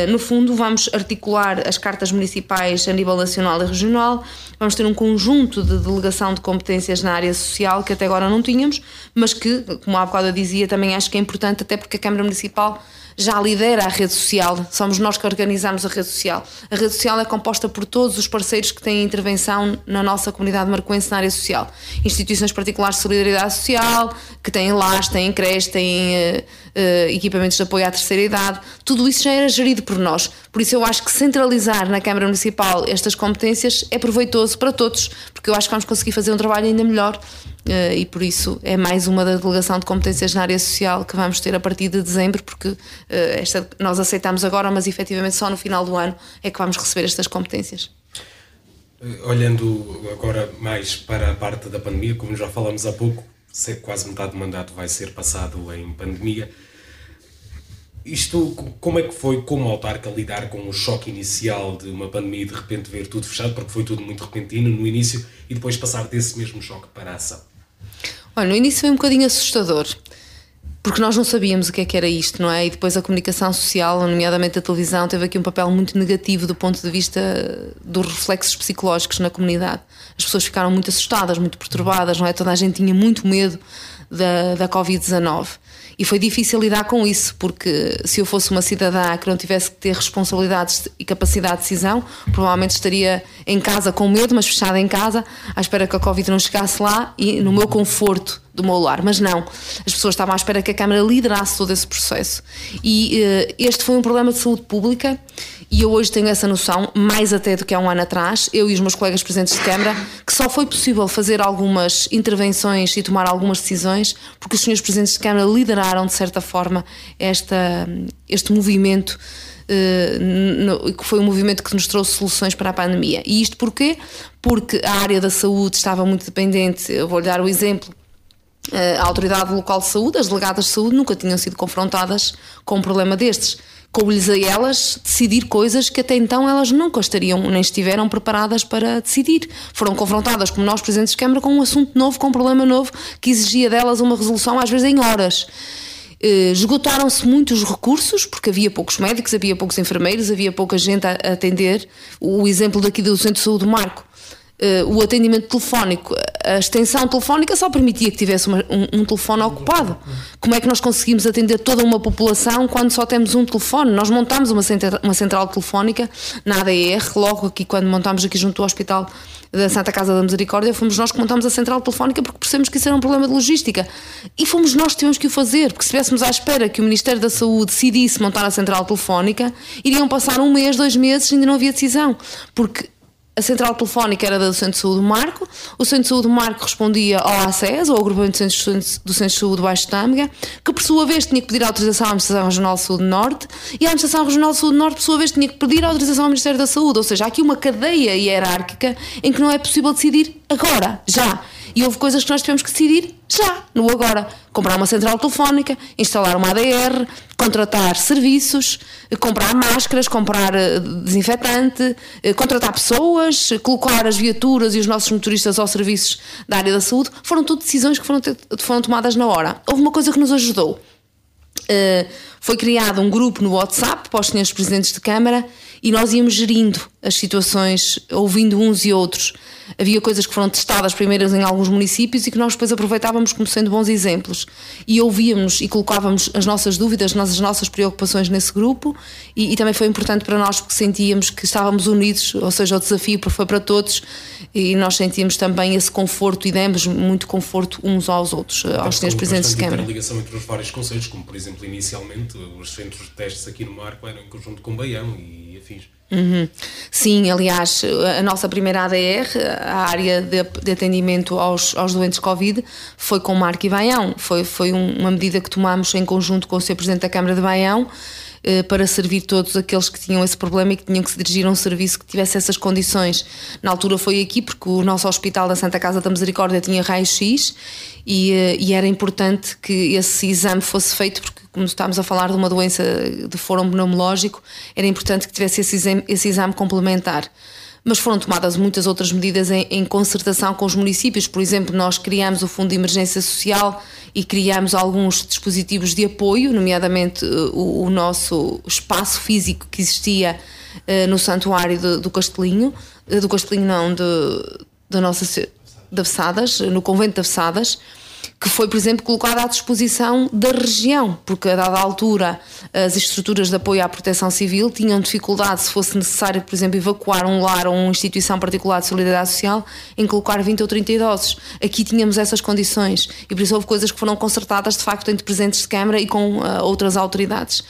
no fundo, vamos articular as cartas municipais a nível nacional e regional, vamos ter um conjunto de delegação de competências na área social que até agora não tínhamos, mas que, como há bocado eu dizia, também acho que é importante, até porque a Câmara Municipal já lidera a rede social, somos nós que organizamos a rede social. A rede social é composta por todos os parceiros que têm intervenção na nossa comunidade marcoense na área social. Instituições particulares de solidariedade social, que têm LAS, têm creches, têm uh, uh, equipamentos de apoio à terceira idade, tudo isso já era gerido por nós. Por isso eu acho que centralizar na Câmara Municipal estas competências é proveitoso para todos, porque eu acho que vamos conseguir fazer um trabalho ainda melhor Uh, e por isso é mais uma da delegação de competências na área social que vamos ter a partir de dezembro, porque uh, esta nós aceitamos agora, mas efetivamente só no final do ano é que vamos receber estas competências. Eh, olhando agora mais para a parte da pandemia, como já falamos há pouco, sei que quase metade do mandato vai ser passado em pandemia. Isto, como é que foi como autarca lidar com o choque inicial de uma pandemia e de repente ver tudo fechado, porque foi tudo muito repentino no início, e depois passar desse mesmo choque para a ação? Olha, no início foi um bocadinho assustador, porque nós não sabíamos o que é que era isto, não é? E depois a comunicação social, nomeadamente a televisão, teve aqui um papel muito negativo do ponto de vista dos reflexos psicológicos na comunidade. As pessoas ficaram muito assustadas, muito perturbadas, não é? Toda a gente tinha muito medo da, da Covid-19. E foi difícil lidar com isso, porque se eu fosse uma cidadã que não tivesse que ter responsabilidades e capacidade de decisão, provavelmente estaria em casa com medo, mas fechada em casa, à espera que a Covid não chegasse lá e no meu conforto do meu lar. Mas não, as pessoas estavam à espera que a Câmara liderasse todo esse processo. E uh, este foi um problema de saúde pública e eu hoje tenho essa noção, mais até do que há um ano atrás, eu e os meus colegas presentes de Câmara, que só foi possível fazer algumas intervenções e tomar algumas decisões porque os senhores presentes de Câmara lideraram, de certa forma, esta, este movimento. Uh, que foi um movimento que nos trouxe soluções para a pandemia. E isto porquê? Porque a área da saúde estava muito dependente. Eu vou-lhe dar o exemplo. Uh, a autoridade local de saúde, as delegadas de saúde, nunca tinham sido confrontadas com um problema destes coube-lhes a elas decidir coisas que até então elas nunca estariam nem estiveram preparadas para decidir. Foram confrontadas, como nós, presidentes de Câmara, com um assunto novo, com um problema novo, que exigia delas uma resolução, às vezes em horas. Eh, esgotaram-se muitos recursos, porque havia poucos médicos, havia poucos enfermeiros, havia pouca gente a atender. O exemplo daqui do Centro de Saúde Marco, eh, o atendimento telefónico a extensão telefónica só permitia que tivesse uma, um, um, telefone ocupado. Como é que nós conseguimos atender toda uma população quando só temos um telefone? Nós montámos uma, central, uma central telefónica na ADR, logo aqui quando montámos aqui junto ao Hospital da Santa Casa da Misericórdia, fomos nós que montámos a central telefónica porque percebemos que isso era um problema de logística. E fomos nós que tivemos que o fazer, porque se estivéssemos à espera que o Ministério da Saúde decidisse montar a central telefónica, iriam passar um mês, dois meses e ainda não havia decisão. Porque a central telefónica era do Centro de Saúde Marco, o Centro de Saúde Marco respondia ao ACES, ou ao Agrupamento do Centro de Saúde Baixo de Tâmega, que por sua vez tinha que pedir autorização à Administração Regional de Saúde Norte, e a Administração Regional de Saúde Norte, por sua vez, tinha que pedir autorização ao Ministério da Saúde. Ou seja, há aqui uma cadeia hierárquica em que não é possível decidir agora, já. E houve coisas que nós tivemos que decidir já, no agora. Comprar uma central telefónica, instalar uma ADR, contratar serviços, comprar máscaras, comprar eh, desinfetante, eh, contratar pessoas, colocar as viaturas e os nossos motoristas aos serviços da área da saúde. Foram tudo decisões que foram, foram tomadas na hora. Houve uma coisa que nos ajudou. Uh, foi criado um grupo no WhatsApp para os senhores presidentes de Câmara e nós íamos gerindo as situações, ouvindo uns e outros havia coisas que foram testadas primeiras em alguns municípios e que nós depois aproveitávamos como sendo bons exemplos. E ouvíamos e colocávamos as nossas dúvidas, as nossas preocupações nesse grupo e, e também foi importante para nós porque sentíamos que estávamos unidos, ou seja, o desafio foi para todos e nós sentíamos também esse conforto e demos muito conforto uns aos outros, Até aos senhores presidentes de Câmara. ligação entre os vários conselhos, como por exemplo inicialmente os centros de testes aqui no Marco eram em conjunto com Baião e afins. Uhum. Sim, aliás, a nossa primeira ADR, a área de, de atendimento aos, aos, doentes Covid, foi com Marco e Baião. Foi, foi uma medida que tomámos em conjunto com o Sr. Presidente da Câmara de Baião eh, para servir todos aqueles que tinham esse problema e que tinham que se dirigir a um serviço que tivesse essas condições. Na altura foi aqui porque o nosso hospital da Santa Casa da Misericórdia tinha raio-x e, eh, e era importante que esse exame fosse feito porque como estamos a falar de uma doença de fórum pneumológico, era importante que tivesse esse exame, esse exame complementar. Mas foram tomadas muitas outras medidas em, em, concertação com os municípios. Por exemplo, nós criamos o Fundo de Emergência Social e criamos alguns dispositivos de apoio, nomeadamente eh, o, o nosso espaço físico que existia uh, no Santuário de, do Castelinho, uh, do Castelinho não, de, da nossa de Avessadas, no Convento de Avessadas que foi, por exemplo, colocada à disposição da região, porque a dada altura as estruturas de apoio à proteção civil tinham dificuldade, se fosse necessário, por exemplo, evacuar um lar ou uma instituição particular de solidariedade social, em colocar 20 ou 30 idosos. Aqui tínhamos essas condições e por isso houve coisas que foram consertadas de facto entre presentes de Câmara e com uh, outras autoridades.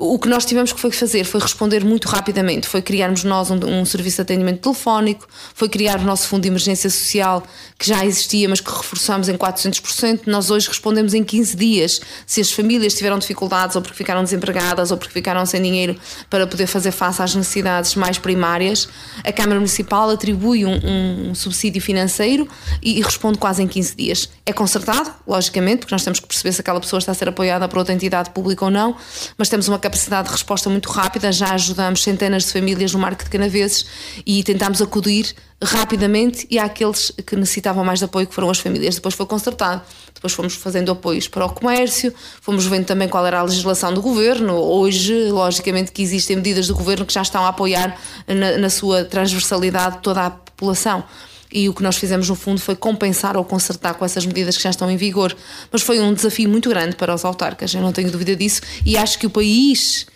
O que nós tivemos que fazer foi responder muito rapidamente, foi criarmos nós um, um, serviço de atendimento telefónico, foi criar o nosso fundo de emergência social que já existia, mas que reforçamos em 400%. Nós hoje respondemos em 15 dias se as famílias tiveram dificuldades ou porque ficaram desempregadas ou porque ficaram sem dinheiro para poder fazer face às necessidades mais primárias. A Câmara Municipal atribui um, um subsídio financeiro e, e responde quase em 15 dias. É consertado, logicamente, porque nós temos que perceber se aquela pessoa está a ser apoiada por outra entidade pública ou não, mas temos uma capacidade de resposta muito rápida, já ajudamos centenas de famílias no Marco de Canaveses e tentámos acudir rapidamente e àqueles que necessitavam mais de apoio, que foram as famílias. Depois foi consertado, depois fomos fazendo apoios para o comércio, fomos vendo também qual era a legislação do governo. Hoje, logicamente, que existem medidas do governo que já estão a apoiar na, na sua transversalidade toda a população e o que nós fizemos no fundo foi compensar ou consertar com essas medidas que já estão em vigor. Mas foi um desafio muito grande para os autarcas, eu não tenho dúvida disso, e acho que o país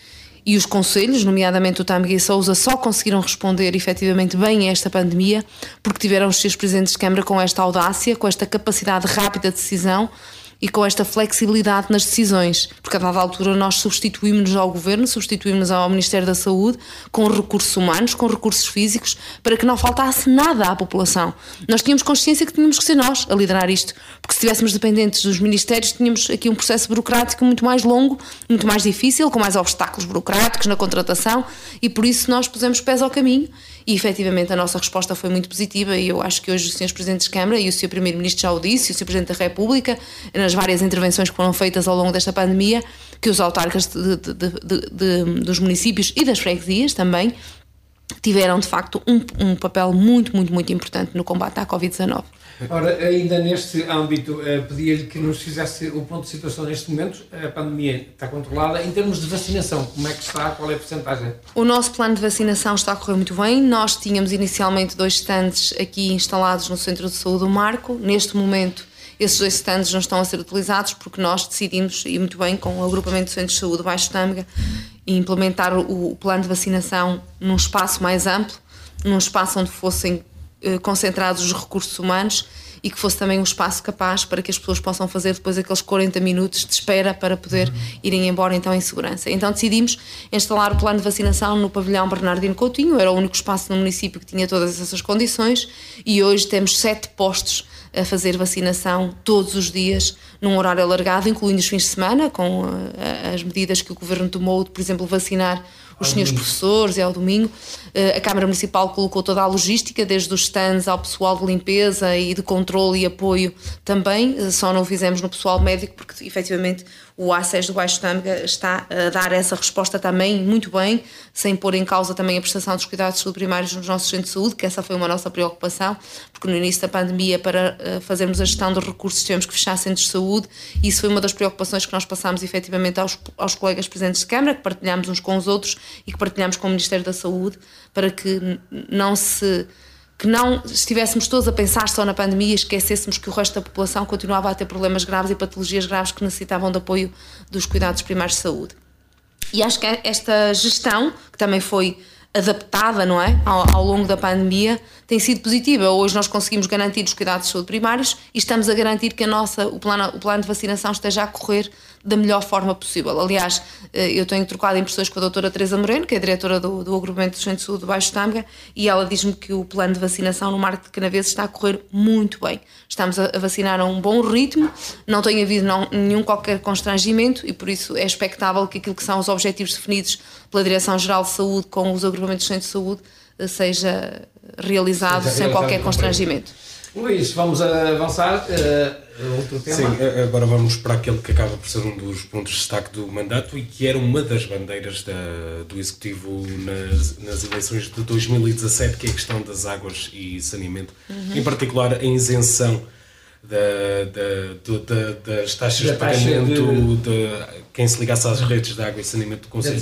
e os conselhos, nomeadamente o Tâmega e Souza, só conseguiram responder efetivamente bem a esta pandemia porque tiveram os seus presidentes de Câmara com esta audácia, com esta capacidade rápida de decisão e com esta flexibilidade nas decisões, porque a dada altura nós substituímos-nos ao Governo, substituímos ao Ministério da Saúde com recursos humanos, com recursos físicos, para que não faltasse nada à população. Nós tínhamos consciência que tínhamos que ser nós a liderar isto, porque se estivéssemos dependentes dos ministérios, tínhamos aqui um processo burocrático muito mais longo, muito mais difícil, com mais obstáculos burocráticos na contratação, e por isso nós pusemos pés ao caminho e efetivamente a nossa resposta foi muito positiva e eu acho que hoje os senhores Presidentes de Câmara e o Sr. Primeiro-Ministro já o disse, e o Sr. Presidente da República, nas várias intervenções que foram feitas ao longo desta pandemia, que os autarcas de, de, de, dos municípios e das freguesias também tiveram de facto um, um papel muito, muito, muito importante no combate à Covid-19. Ora, ainda neste âmbito, uh, pedia-lhe que nos fizesse o ponto de situação neste momento. A pandemia está controlada. Em termos de vacinação, como é que está? Qual é a porcentagem? O nosso plano de vacinação está a correr muito bem. Nós tínhamos inicialmente dois stands aqui instalados no Centro de Saúde do Marco. Neste momento, esses dois stands não estão a ser utilizados porque nós decidimos, e muito bem, com o agrupamento de centros de saúde Baixo Tâmega, implementar o, plano de vacinação num espaço mais amplo, num espaço onde fossem eh, concentrados os recursos humanos e que fosse também um espaço capaz para que as pessoas possam fazer depois aqueles 40 minutos de espera para poder irem embora então em segurança. Então decidimos instalar o plano de vacinação no pavilhão Bernardino Coutinho, era o único espaço no município que tinha todas essas condições e hoje temos sete postos a fazer vacinação todos os dias, num horário alargado, incluindo os fins de semana, com uh, as medidas que o Governo tomou de, por exemplo, vacinar os senhores professores e ao domingo. Uh, a Câmara Municipal colocou toda a logística, desde os stands ao pessoal de limpeza e de controle e apoio também, uh, só não fizemos no pessoal médico, porque efetivamente o A6 do Baixo Tâmega está a dar essa resposta também muito bem, sem pôr em causa também a prestação dos cuidados de saúde primários nos nossos centros de saúde, que essa foi uma nossa preocupação, porque no início da pandemia, para eh, fazermos a gestão dos recursos, tivemos que fechar centros de saúde, e isso foi uma das preocupações que nós passámos efetivamente aos, aos colegas presentes de Câmara, que partilhámos uns com os outros e que partilhámos com o Ministério da Saúde, para que não se que não estivéssemos todos a pensar só na pandemia e esquecêssemos que o resto da população continuava a ter problemas graves e patologias graves que necessitavam de apoio dos cuidados primários de saúde. E acho que esta gestão, que também foi adaptada, não é, ao, ao, longo da pandemia, tem sido positiva. Hoje nós conseguimos garantir os cuidados de saúde primários e estamos a garantir que a nossa, o, plano, o plano de vacinação esteja a correr da melhor forma possível. Aliás, eh, eu tenho trocado impressões com a doutora Teresa Moreno, que é a diretora do, do agrupamento do Centro de Saúde do Baixo Tâmega, e ela diz-me que o plano de vacinação no Marco de Canaveses está a correr muito bem. Estamos a, vacinar a um bom ritmo, não tem havido não, nenhum qualquer constrangimento e por isso é expectável que aquilo que são os objetivos definidos pela Direção-Geral de Saúde com os agrupamentos do Centro de Saúde eh, seja realizado seja sem qualquer constrangimento. Luís, vamos avançar. Uh, outro tema. Sim, agora vamos para aquele que acaba por ser um dos pontos de destaque do mandato e que era uma das bandeiras da, do Executivo nas, nas, eleições de 2017, que é a questão das águas e saneamento, uhum. em particular a isenção da, da, da, das taxas da de pagamento de... de... quem se ligasse às redes de água e saneamento do Conselho.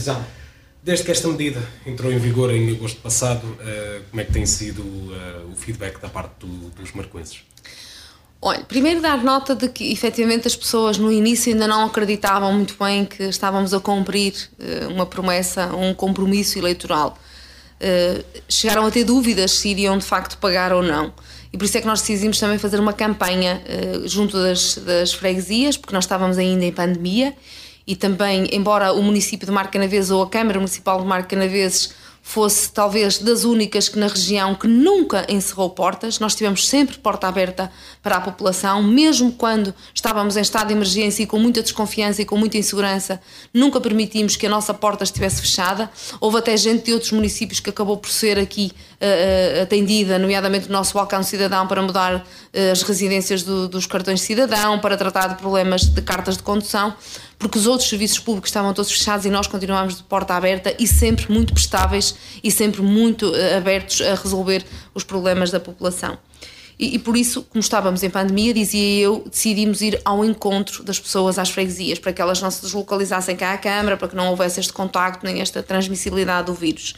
Desde que esta medida entrou em vigor em agosto passado, uh, como é que tem sido uh, o feedback da parte do, dos marcoenses? Olha, primeiro dar nota de que efetivamente as pessoas no início ainda não acreditavam muito bem que estávamos a cumprir uh, uma promessa, um compromisso eleitoral. chegaram a ter dúvidas se iriam de facto pagar ou não. E por isso é que nós decidimos também fazer uma campanha junto das, das freguesias, porque nós estávamos ainda em pandemia e também, embora o município de Marcanaveses ou a Câmara Municipal de Marcanaveses fosse talvez das únicas que na região que nunca encerrou portas. Nós tivemos sempre porta aberta para a população, mesmo quando estávamos em estado de emergência e com muita desconfiança e com muita insegurança, nunca permitimos que a nossa porta estivesse fechada. Houve até gente de outros municípios que acabou por ser aqui uh, atendida, nomeadamente o nosso balcão cidadão, para mudar uh, as residências do, dos cartões de cidadão, para tratar de problemas de cartas de condução porque os outros serviços públicos estavam todos fechados e nós continuámos de porta aberta e sempre muito prestáveis e sempre muito uh, abertos a resolver os problemas da população. E, e, por isso, como estávamos em pandemia, dizia eu, decidimos ir ao encontro das pessoas às freguesias, para que elas não se deslocalizassem cá à Câmara, para que não houvesse este contacto nem esta transmissibilidade do vírus.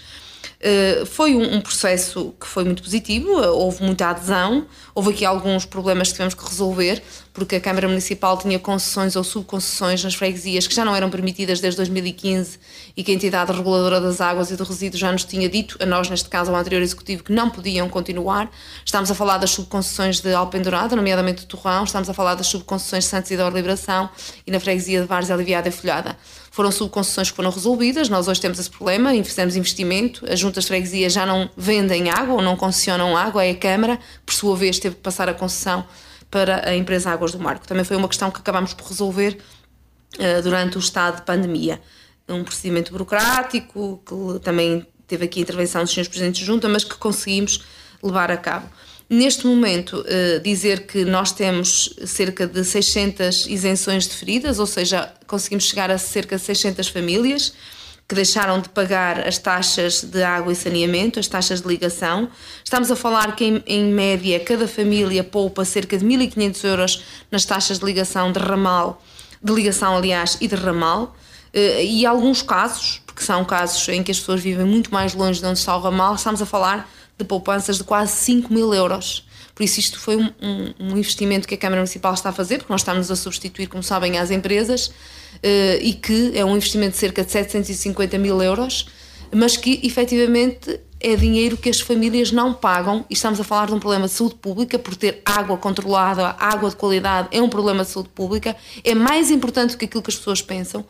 Uh, foi um, processo que foi muito positivo, houve muita adesão, houve aqui alguns problemas que tivemos que resolver, porque a Câmara Municipal tinha concessões ou subconcessões nas freguesias que já não eram permitidas desde 2015 e que a entidade reguladora das águas e do resíduo já nos tinha dito, a nós, neste caso, ao anterior executivo, que não podiam continuar. Estamos a falar das subconcessões de Alpendurada, nomeadamente de Torrão, estamos a falar das subconcessões de Santos da Liberação e na freguesia de Vares Aliviada e Folhada. Foram subconcessões que foram resolvidas, nós hoje temos esse problema, fizemos investimento, as juntas de freguesia já não vendem água ou não concessionam água, é a Câmara, por sua vez teve que passar a concessão para a empresa Águas do Marco. Também foi uma questão que acabámos por resolver uh, durante o estado de pandemia. Um procedimento burocrático, que também teve aqui a intervenção dos senhores presidentes de junta, mas que conseguimos levar a cabo. Neste momento, uh, dizer que nós temos cerca de 600 isenções de feridas, ou seja, conseguimos chegar a cerca de 600 famílias que deixaram de pagar as taxas de água e saneamento, as taxas de ligação. Estamos a falar que, em, em média, cada família poupa cerca de 1.500 euros nas taxas de ligação de ramal, de ligação, aliás, e de ramal. Eh, e alguns casos, porque são casos em que as pessoas vivem muito mais longe de onde está o ramal, estamos a falar de poupanças de quase 5 mil euros. Por isso, isto foi um, um, um, investimento que a Câmara Municipal está a fazer, porque nós estamos a substituir, como sabem, as empresas, uh, e que é um investimento de cerca de 750 mil euros, mas que efetivamente é dinheiro que as famílias não pagam e estamos a falar de um problema de saúde pública, por ter água controlada, água de qualidade é um problema de saúde pública, é mais importante do que aquilo que as pessoas pensam.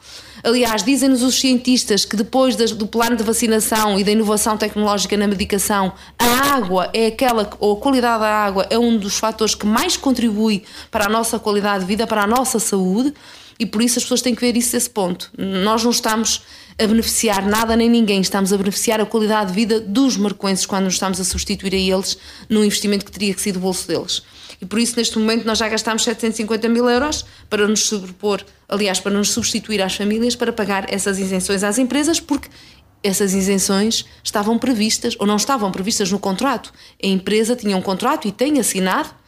Aliás, dizem-nos os cientistas que depois do plano de vacinação e da inovação tecnológica na medicação, a água é aquela, ou a qualidade da água é um dos fatores que mais contribui para a nossa qualidade de vida, para a nossa saúde e por isso as pessoas têm que ver isso desse ponto. Nós não estamos a beneficiar nada nem ninguém, estamos a beneficiar a qualidade de vida dos marcoenses quando nos estamos a substituir a eles num investimento que teria que ser do bolso deles. E por isso, neste momento, nós já gastamos 750 mil euros para nos sobrepor, aliás, para nos substituir às famílias para pagar essas isenções às empresas, porque essas isenções estavam previstas ou não estavam previstas no contrato. A empresa tinha um contrato e tem assinado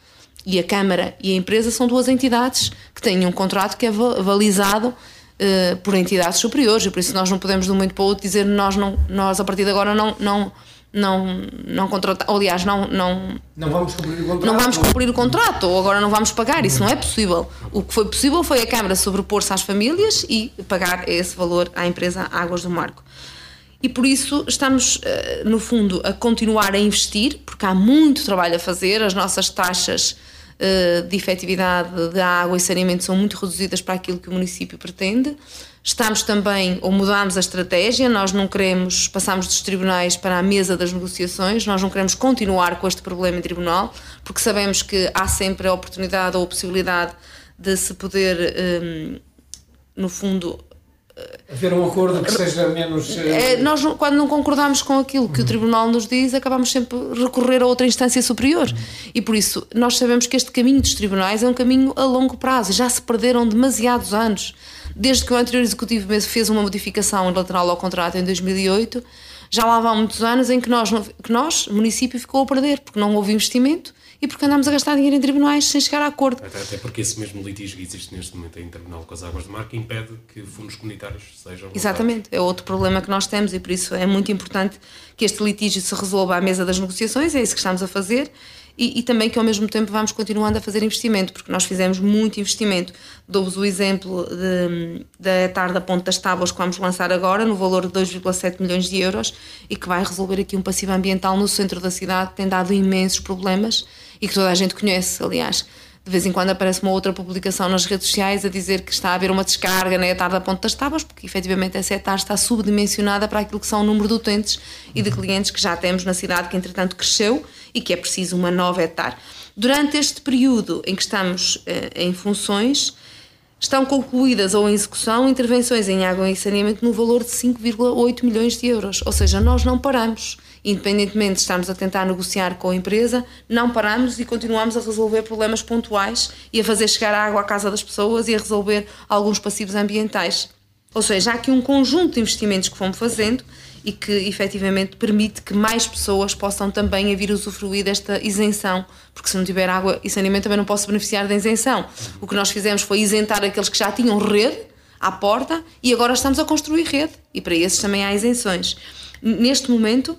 e a Câmara e a empresa são duas entidades que têm um contrato que é avalizado uh, por entidades superiores e por isso nós não podemos de um momento para o outro dizer nós, não, nós a partir de agora não, não, não, não contratar, aliás, não, não, não vamos cumprir o contrato. Não vamos cumprir o contrato ou agora não vamos pagar, isso não é possível. O que foi possível foi a Câmara sobrepor-se às famílias e pagar esse valor à empresa Águas do Marco. E por isso estamos, eh, no fundo, a continuar a investir, porque há muito trabalho a fazer, as nossas taxas eh, de efetividade da água e saneamento são muito reduzidas para aquilo que o município pretende. Estamos também, ou mudamos a estratégia, nós não queremos, passamos dos tribunais para a mesa das negociações, nós não queremos continuar com este problema em tribunal, porque sabemos que há sempre a oportunidade ou a possibilidade de se poder, um, eh, no fundo, haver um acordo que seja menos. É, nós, quando não concordamos com aquilo que uhum. o Tribunal nos diz, acabamos sempre a recorrer a outra instância superior. Uhum. E por isso, nós sabemos que este caminho dos tribunais é um caminho a longo prazo. Já se perderam demasiados anos. Desde que o anterior Executivo fez uma modificação lateral ao contrato em 2008, já lá vão muitos anos em que nós, que nós, município, ficou a perder, porque não houve investimento e porque andamos a gastar dinheiro em tribunais sem chegar a acordo. Até, até porque esse mesmo litígio que existe neste momento em tribunal com as águas de marca impede que fundos comunitários sejam. Exatamente, é outro problema que nós temos e por isso é muito importante que este litígio se resolva à mesa das negociações, é isso que estamos a fazer. E, e, também que ao mesmo tempo vamos continuando a fazer investimento, porque nós fizemos muito investimento. Dou-vos o exemplo da tarde da Ponte das Tábuas que vamos lançar agora, no valor de 2,7 milhões de euros, e que vai resolver aqui um passivo ambiental no centro da cidade que tem dado imensos problemas e que toda a gente conhece, aliás. De vez em quando aparece uma outra publicação nas redes sociais a dizer que está a haver uma descarga na etar da Ponte das Tábuas, porque efetivamente essa etar está subdimensionada para aquilo que são o número de utentes e de clientes que já temos na cidade, que entretanto cresceu e que é preciso uma nova etar. Durante este período em que estamos eh, em funções, estão concluídas ou em execução intervenções em água e saneamento no valor de 5,8 milhões de euros. Ou seja, nós não paramos independentemente de estarmos a tentar negociar com a empresa, não paramos e continuamos a resolver problemas pontuais e a fazer chegar a água à casa das pessoas e a resolver alguns passivos ambientais. Ou seja, há aqui um conjunto de investimentos que fomos fazendo e que efetivamente permite que mais pessoas possam também vir usufruir desta isenção, porque se não tiver água e saneamento também não posso beneficiar da isenção. O que nós fizemos foi isentar aqueles que já tinham rede à porta e agora estamos a construir rede e para esses também há isenções. Neste momento,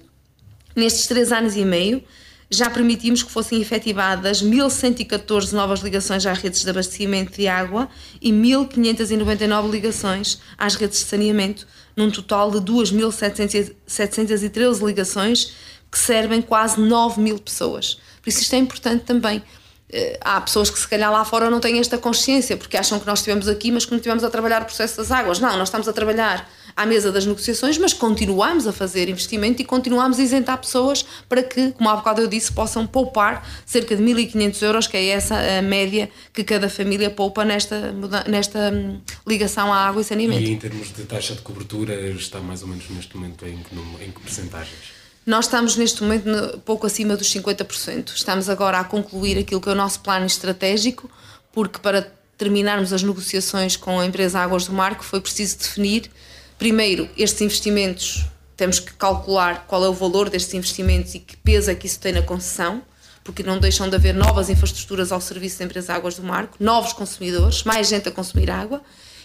Nestes três anos e meio, já permitimos que fossem efetivadas 1.114 novas ligações às redes de abastecimento de água e 1.599 ligações às redes de saneamento, num total de 2.713 ligações que servem quase 9 mil pessoas. Por isso, isto é importante também. Eh, há pessoas que, se calhar, lá fora não têm esta consciência, porque acham que nós estivemos aqui, mas que não estivemos a trabalhar o processo das águas. Não, nós estamos a trabalhar à mesa das negociações, mas continuamos a fazer investimento e continuamos a isentar pessoas para que, como há bocado eu disse, possam poupar cerca de 1.500 euros, que é essa a média que cada família poupa nesta, nesta hum, ligação à água e saneamento. E em termos de taxa de cobertura, está mais ou menos neste momento em que, em que percentagens? Nós estamos neste momento pouco acima dos 50%. Estamos agora a concluir aquilo que é o nosso plano estratégico, porque para terminarmos as negociações com a empresa Águas do Mar, foi preciso definir Primeiro, estes investimentos, temos que calcular qual é o valor destes investimentos e que peso é que isso tem na concessão, porque não deixam de haver novas infraestruturas ao serviço da empresa Águas do Marco, novos consumidores, mais gente a consumir água,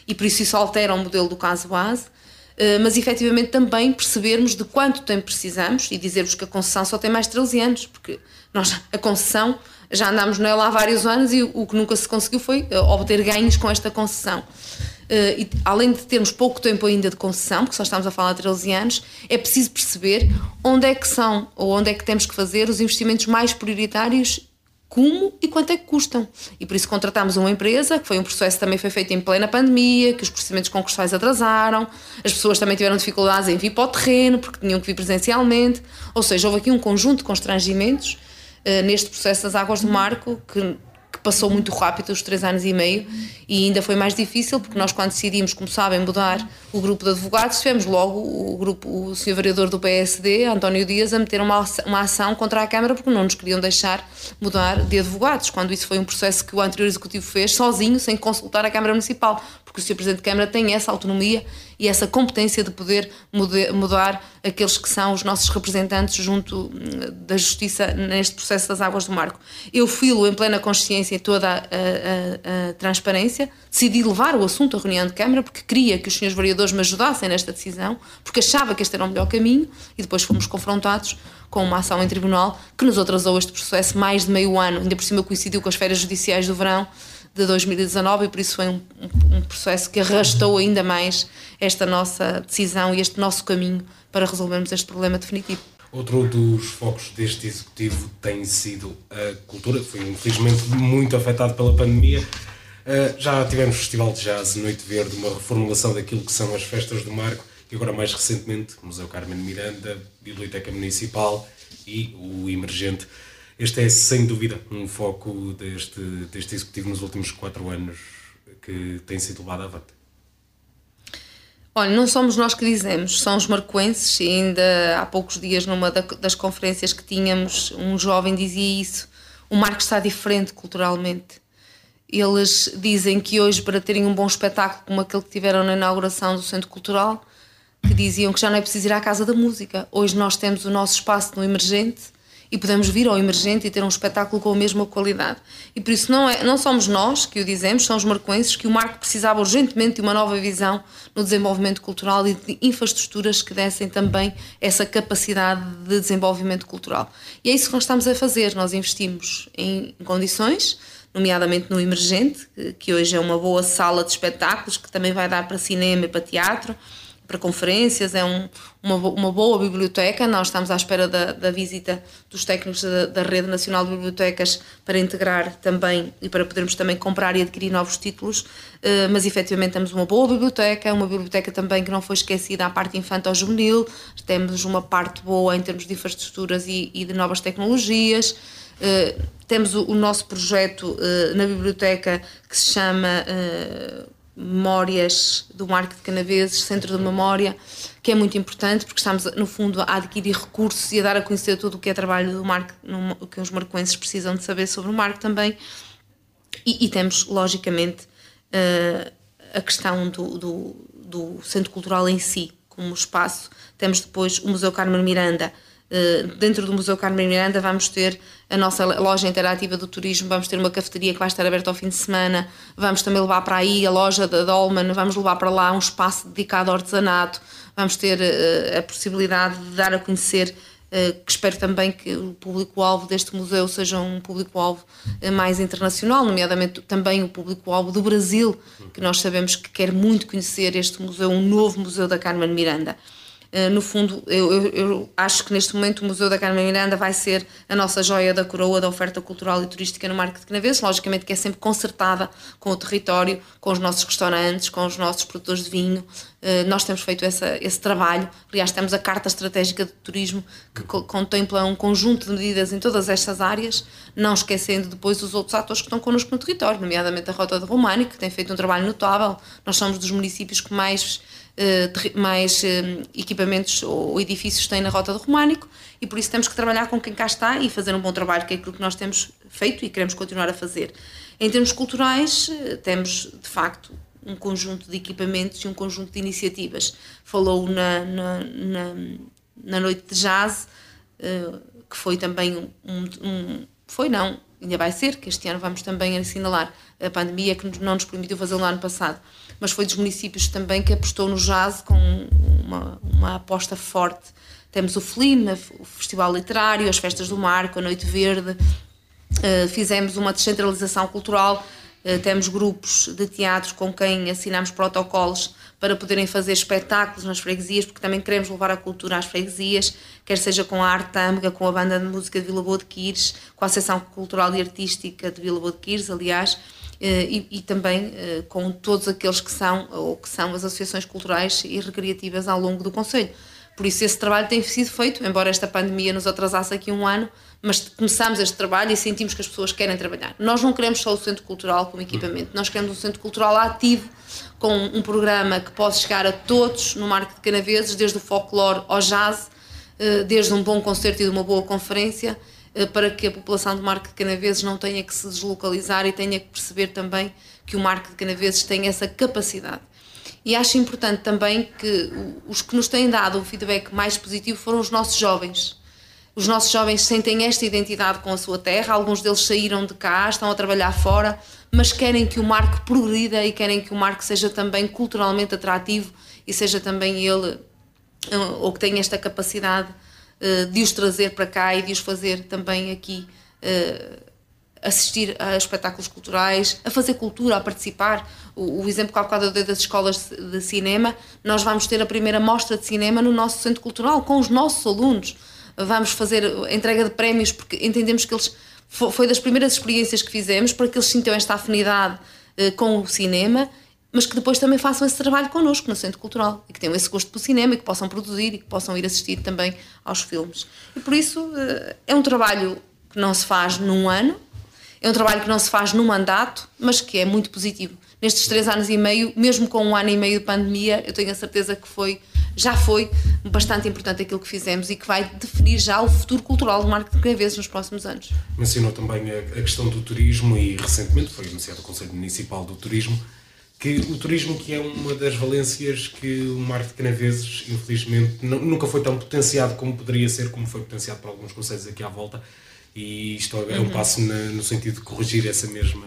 e por isso isso altera o modelo do caso base. Eh, mas efetivamente também percebermos de quanto tempo precisamos e dizer-vos que a concessão só tem mais 13 anos, porque nós, a concessão, já andámos nela há vários anos e o que nunca se conseguiu foi eh, obter ganhos com esta concessão. Uh, e, além de termos pouco tempo ainda de concessão, porque só estamos a falar de 13 anos, é preciso perceber onde é que são ou onde é que temos que fazer os investimentos mais prioritários como e quanto é que custam. E por isso contratámos uma empresa, que foi um processo que também foi feito em plena pandemia, que os procedimentos concursais atrasaram, as pessoas também tiveram dificuldades em vir para o terreno, porque tinham que vir presencialmente, ou seja, houve aqui um conjunto de constrangimentos uh, neste processo das águas do Marco, que passou muito rápido os três anos e meio e ainda foi mais difícil porque nós quando decidimos, como sabem, mudar o grupo de advogados, tivemos logo o grupo, o senhor vereador do PSD, António Dias, a meter uma, uma ação contra a Câmara porque não nos queriam deixar mudar de advogados, quando isso foi um processo que o anterior executivo fez sozinho, sem consultar a Câmara Municipal, porque o senhor Presidente de Câmara tem essa autonomia e essa competência de poder mudar aqueles que são os nossos representantes junto hum, da Justiça neste processo das águas do Marco. Eu filo em plena consciência e toda a, a, a, transparência, decidi levar o assunto à reunião de Câmara porque queria que os senhores vereadores me ajudassem nesta decisão, porque achava que este era o melhor caminho e depois fomos confrontados com uma ação em tribunal que nos atrasou este processo mais de meio ano, ainda por cima coincidiu com as férias judiciais do verão de 2019 e por isso foi um, um, processo que arrastou ainda mais esta nossa decisão e este nosso caminho para resolvermos este problema definitivo. Outro dos focos deste executivo tem sido a cultura, que foi infelizmente muito afetado pela pandemia. Uh, já tivemos Festival de Jazz, Noite Verde, uma reformulação daquilo que são as festas do Marco e agora mais recentemente Museu Carmen Miranda, Biblioteca Municipal e o Emergente. Este é, sem dúvida, um foco deste, deste executivo nos últimos quatro anos que tem sido levado avante. Olha, não somos nós que dizemos, são os marcoenses, ainda há poucos dias, numa das conferências que tínhamos, um jovem dizia isso: o Marco está diferente culturalmente. Eles dizem que hoje, para terem um bom espetáculo como aquele que tiveram na inauguração do Centro Cultural, que diziam que já não é preciso ir à Casa da Música. Hoje nós temos o nosso espaço no Emergente e podemos vir ao emergente e ter um espetáculo com a mesma qualidade. E por isso não, é, não somos nós que o dizemos, são os marcoenses que o Marco precisava urgentemente de uma nova visão no desenvolvimento cultural e de infraestruturas que dessem também essa capacidade de desenvolvimento cultural. E é isso que nós estamos a fazer, nós investimos em condições, nomeadamente no Emergente, que hoje é uma boa sala de espetáculos, que também vai dar para cinema e para teatro, para conferências, é um, uma, uma boa biblioteca. Nós estamos à espera da, da visita dos técnicos da, da, Rede Nacional de Bibliotecas para integrar também e para podermos também comprar e adquirir novos títulos. Uh, mas efetivamente temos uma boa biblioteca, uma biblioteca também que não foi esquecida a parte infantil-juvenil. Temos uma parte boa em termos de infraestruturas e, e de novas tecnologias. Uh, temos o, o, nosso projeto uh, na biblioteca que se chama memórias do Marco de Canaveses, Centro de Memória, que é muito importante porque estamos, no fundo, a adquirir recursos e a dar a conhecer tudo o que é trabalho do Marco, o que os marcoenses precisam de saber sobre o Marco também. E, e temos, logicamente, uh, a questão do, do, do Centro Cultural em si, como espaço. Temos depois o Museu Carmen Miranda, dentro do Museu Carmen Miranda vamos ter a nossa loja interativa do turismo, vamos ter uma cafeteria que vai estar aberta ao fim de semana, vamos também levar para aí a loja da Dolman, vamos levar para lá um espaço dedicado ao artesanato, vamos ter uh, a possibilidade de dar a conhecer uh, que espero também que o público-alvo deste museu seja um público-alvo mais internacional, nomeadamente também o público-alvo do Brasil, que nós sabemos que quer muito conhecer este museu, um novo museu da Carmen Miranda. Eh, no fundo, eu, eu, eu, acho que neste momento o Museu da Carmen Miranda vai ser a nossa joia da coroa da oferta cultural e turística no Marco de Canaveses, logicamente que é sempre concertada com o território, com os nossos restaurantes, com os nossos produtores de vinho. Eh, nós temos feito essa, esse trabalho. Aliás, temos a Carta Estratégica de Turismo que contempla um conjunto de medidas em todas estas áreas, não esquecendo depois os outros atores que estão connosco no território, nomeadamente a Rota de Românico, que tem feito um trabalho notável. Nós somos dos municípios que mais mais eh, equipamentos ou edifícios têm na Rota do Românico e por isso temos que trabalhar com quem cá está e fazer um bom trabalho, que é aquilo que nós temos feito e queremos continuar a fazer. Em termos culturais, eh, temos de facto um conjunto de equipamentos e um conjunto de iniciativas. Falou na, na, na, na noite de jazz, que foi também um, um, Foi não, ainda vai ser, que este ano vamos também assinalar a pandemia que não nos permitiu fazer no ano passado. Mas foi dos municípios também que apostou no jazz com uma, uma aposta forte. Temos o FLIM, o Festival Literário, as Festas do Marco, a Noite Verde. Uh, fizemos uma descentralização cultural temos grupos de teatro com quem assinamos protocolos para poderem fazer espetáculos nas freguesias, porque também queremos levar a cultura às freguesias, quer seja com a Arte Tâmega, com a Banda de Música de Vila Boa de Quires, com a Associação Cultural e Artística de Vila Boa de Quires, aliás, eh, e, e, também eh, com todos aqueles que são, ou que são as associações culturais e recreativas ao longo do Conselho. Por isso esse trabalho tem sido feito, embora esta pandemia nos atrasasse aqui um ano, mas começamos este trabalho e sentimos que as pessoas querem trabalhar. Nós não queremos só o centro cultural como equipamento, nós queremos um centro cultural ativo, com um programa que pode chegar a todos no Marco de Canaveses, desde o folclore ao jazz, eh, desde um bom concerto e de uma boa conferência, eh, para que a população do Marco de Canaveses não tenha que se deslocalizar e tenha que perceber também que o Marco de Canaveses tem essa capacidade. E acho importante também que os que nos têm dado o feedback mais positivo foram os nossos jovens os nossos jovens sentem esta identidade com a sua terra, alguns deles saíram de cá, estão a trabalhar fora, mas querem que o marco progrida e querem que o marco seja também culturalmente atrativo e seja também ele, eh, ou que tenha esta capacidade eh, de os trazer para cá e de os fazer também aqui eh, assistir a espetáculos culturais, a fazer cultura, a participar. O, exemplo que há bocado das escolas de cinema, nós vamos ter a primeira mostra de cinema no nosso centro cultural, com os nossos alunos vamos fazer entrega de prémios porque entendemos que eles foi das primeiras experiências que fizemos para que eles sintam esta afinidade uh, com o cinema, mas que depois também façam esse trabalho connosco no Centro Cultural e que tenham esse gosto pelo cinema e que possam produzir e que possam ir assistir também aos filmes. E por isso uh, é um trabalho que não se faz num ano, é um trabalho que não se faz num mandato, mas que é muito positivo. Nestes três anos e meio, mesmo com um ano e meio de pandemia, eu tenho a certeza que foi já foi bastante importante aquilo que fizemos e que vai definir já o futuro cultural do Marco de Canaveses nos próximos anos. Mencionou também a, questão do turismo e recentemente foi anunciado o Conselho Municipal do Turismo que o turismo que é uma das valências que o Marco de Canaveses infelizmente nunca foi tão potenciado como poderia ser, como foi potenciado por alguns conselhos aqui à volta e isto é um uhum. passo na, no sentido de corrigir essa mesma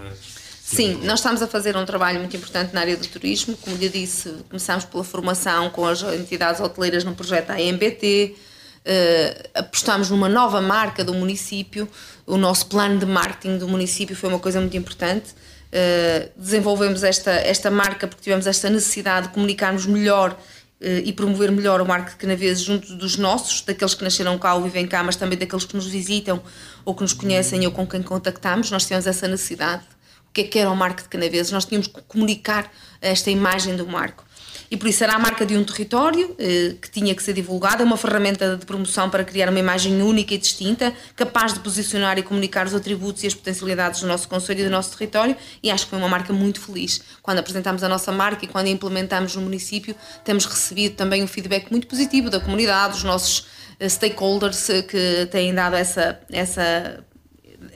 Sim, nós estamos a fazer um trabalho muito importante na área do turismo. Como lhe disse, começamos pela formação com as entidades hoteleiras no projeto AMBT, uh, eh, apostamos numa nova marca do município. O nosso plano de marketing do município foi uma coisa muito importante. Uh, desenvolvemos esta, esta marca porque tivemos esta necessidade de comunicarmos melhor uh, e promover melhor o de Canaveses junto dos nossos, daqueles que nasceram cá ou vivem cá, mas também daqueles que nos visitam ou que nos conhecem ou com quem contactamos. Nós tivemos essa necessidade que é que era o Marco de Canaveses, nós tínhamos que comunicar esta imagem do Marco. E por isso era a marca de um território eh, que tinha que ser divulgada, uma ferramenta de promoção para criar uma imagem única e distinta, capaz de posicionar e comunicar os atributos e as potencialidades do nosso Conselho e do nosso território, e acho que foi uma marca muito feliz. Quando apresentámos a nossa marca e quando a implementamos no município, temos recebido também um feedback muito positivo da comunidade, dos nossos eh, stakeholders eh, que têm dado essa, essa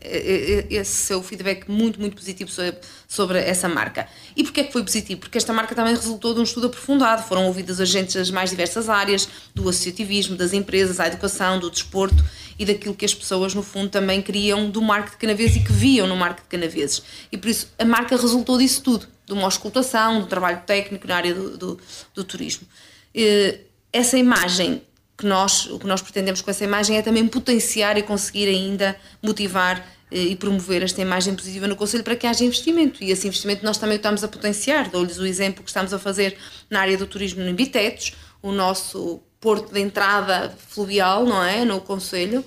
esse seu feedback muito, muito positivo sobre, sobre essa marca. E porquê é que foi positivo? Porque esta marca também resultou de um estudo aprofundado, foram ouvidas agentes das mais diversas áreas, do associativismo, das empresas, à educação, do desporto e daquilo que as pessoas, no fundo, também queriam do marco de canaveses e que viam no marco de canaveses. E por isso a marca resultou disso tudo, de uma auscultação, do trabalho técnico na área do, do, do turismo. Essa imagem que nós, o que nós pretendemos com essa imagem é também potenciar e conseguir ainda motivar eh, e promover esta imagem positiva no Conselho para que haja investimento. E esse investimento nós também o estamos a potenciar. Dou-lhes o exemplo que estamos a fazer na área do turismo no Bitetos, o nosso porto de entrada fluvial, não é? No Conselho,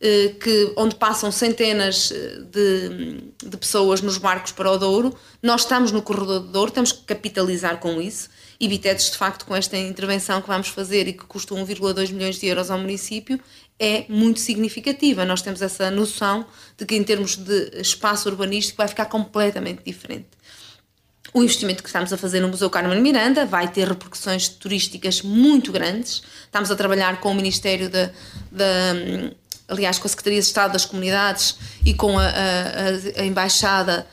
eh, que, onde passam centenas eh, de, de pessoas nos barcos para o Douro. Nós estamos no corredor do Douro, temos que capitalizar com isso e Bitetes, de facto, com esta intervenção que vamos fazer e que custa 1,2 milhões de euros ao município, é muito significativa. Nós temos essa noção de que, em termos de espaço urbanístico, vai ficar completamente diferente. O investimento que estamos a fazer no Museu Carmen Miranda vai ter repercussões turísticas muito grandes. Estamos a trabalhar com o Ministério da, aliás, com a Secretaria de Estado das Comunidades e com a, a, a Embaixada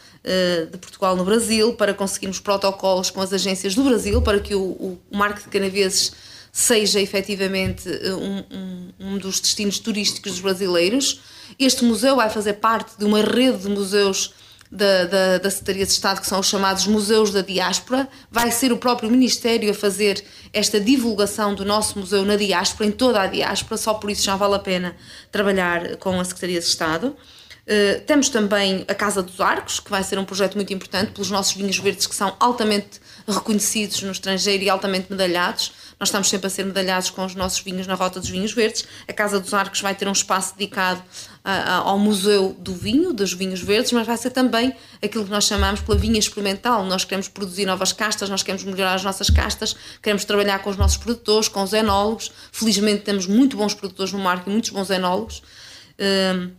de Portugal no Brasil, para conseguirmos protocolos com as agências do Brasil, para que o, o, o Marco de Canaveses seja efetivamente um, um, um, dos destinos turísticos dos brasileiros. Este museu vai fazer parte de uma rede de museus da, da, da Secretaria de Estado, que são os chamados Museus da Diáspora. Vai ser o próprio Ministério a fazer esta divulgação do nosso museu na diáspora, em toda a diáspora, só por isso já vale a pena trabalhar com a Secretaria de Estado. Uh, temos também a Casa dos Arcos, que vai ser um projeto muito importante pelos nossos vinhos verdes que são altamente reconhecidos no estrangeiro e altamente medalhados. Nós estamos sempre a ser medalhados com os nossos vinhos na Rota dos Vinhos Verdes. A Casa dos Arcos vai ter um espaço dedicado ao Museu do Vinho, dos Vinhos Verdes, mas vai ser também aquilo que nós chamamos pela vinha experimental. Nós queremos produzir novas castas, nós queremos melhorar as nossas castas, queremos trabalhar com os nossos produtores, com os enólogos. Felizmente temos muito bons produtores no marco e muitos bons enólogos. Um,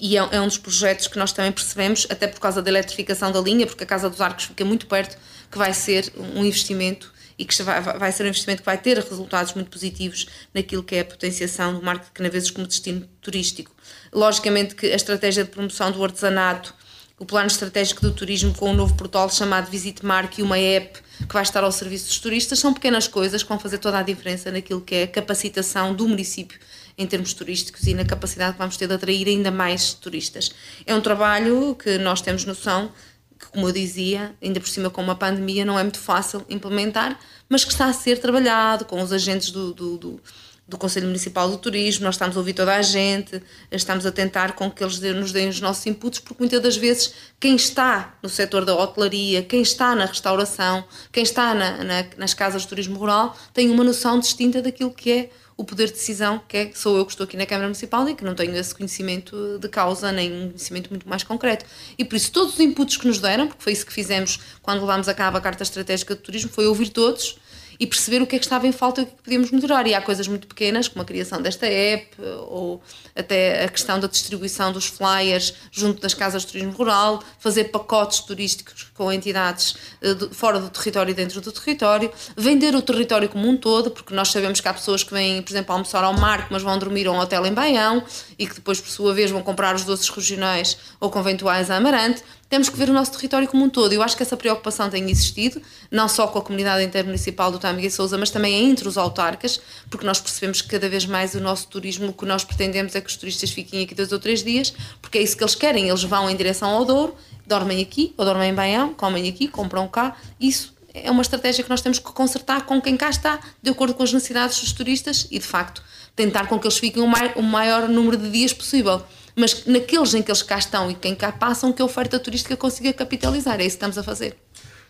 e é, é um dos projetos que nós também percebemos, até por causa da eletrificação da linha, porque a Casa dos Arcos fica muito perto, que vai ser um investimento e que vai, vai ser um investimento que vai ter resultados muito positivos naquilo que é a potenciação do Marco de Canaveses como destino turístico. Logicamente que a estratégia de promoção do artesanato, o plano estratégico do turismo com um novo portal chamado Visite Marque e uma app que vai estar ao serviço dos turistas são pequenas coisas que vão fazer toda a diferença naquilo que é a capacitação do município em termos turísticos e na capacidade que vamos ter de atrair ainda mais turistas. É um trabalho que nós temos noção que, como eu dizia, ainda por cima com uma pandemia, não é muito fácil implementar, mas que está a ser trabalhado com os agentes do, do, do, do Conselho Municipal do Turismo, nós estamos a ouvir toda a gente, estamos a tentar com que eles nos deem os nossos inputs, porque muitas das vezes quem está no setor da hotelaria, quem está na restauração, quem está na, na, nas casas de turismo rural, tem uma noção distinta daquilo que é o poder de decisão, que é, sou eu que estou aqui na Câmara Municipal e que não tenho esse conhecimento de causa, nem um conhecimento muito mais concreto. E por isso, todos os inputs que nos deram, porque foi isso que fizemos quando levámos a cabo a Carta Estratégica de Turismo, foi ouvir todos e perceber o que é que estava em falta e o que, é que podíamos melhorar. E há coisas muito pequenas, como a criação desta app, ou até a questão da distribuição dos flyers junto das casas de turismo rural, fazer pacotes turísticos com entidades eh, fora do território e dentro do território, vender o território como um todo, porque nós sabemos que há pessoas que vêm, por exemplo, almoçar ao Marco, mas vão dormir a um hotel em Baião e que depois, por sua vez, vão comprar os doces regionais ou conventuais a Amarante temos que ver o nosso território como um todo. Eu acho que essa preocupação tem existido, não só com a comunidade intermunicipal do Tâmega e Sousa, mas também entre os autarcas, porque nós percebemos que cada vez mais o nosso turismo, o que nós pretendemos é que os turistas fiquem aqui dois ou três dias, porque é isso que eles querem. Eles vão em direção ao Douro, dormem aqui, ou dormem em Baião, comem aqui, compram cá. Isso é uma estratégia que nós temos que consertar com quem cá está, de acordo com as necessidades dos turistas e, de facto, tentar com que eles fiquem o maior número de dias possível mas naqueles em que eles cá estão e quem cá passam, que a oferta turística consiga capitalizar. É isso que estamos a fazer.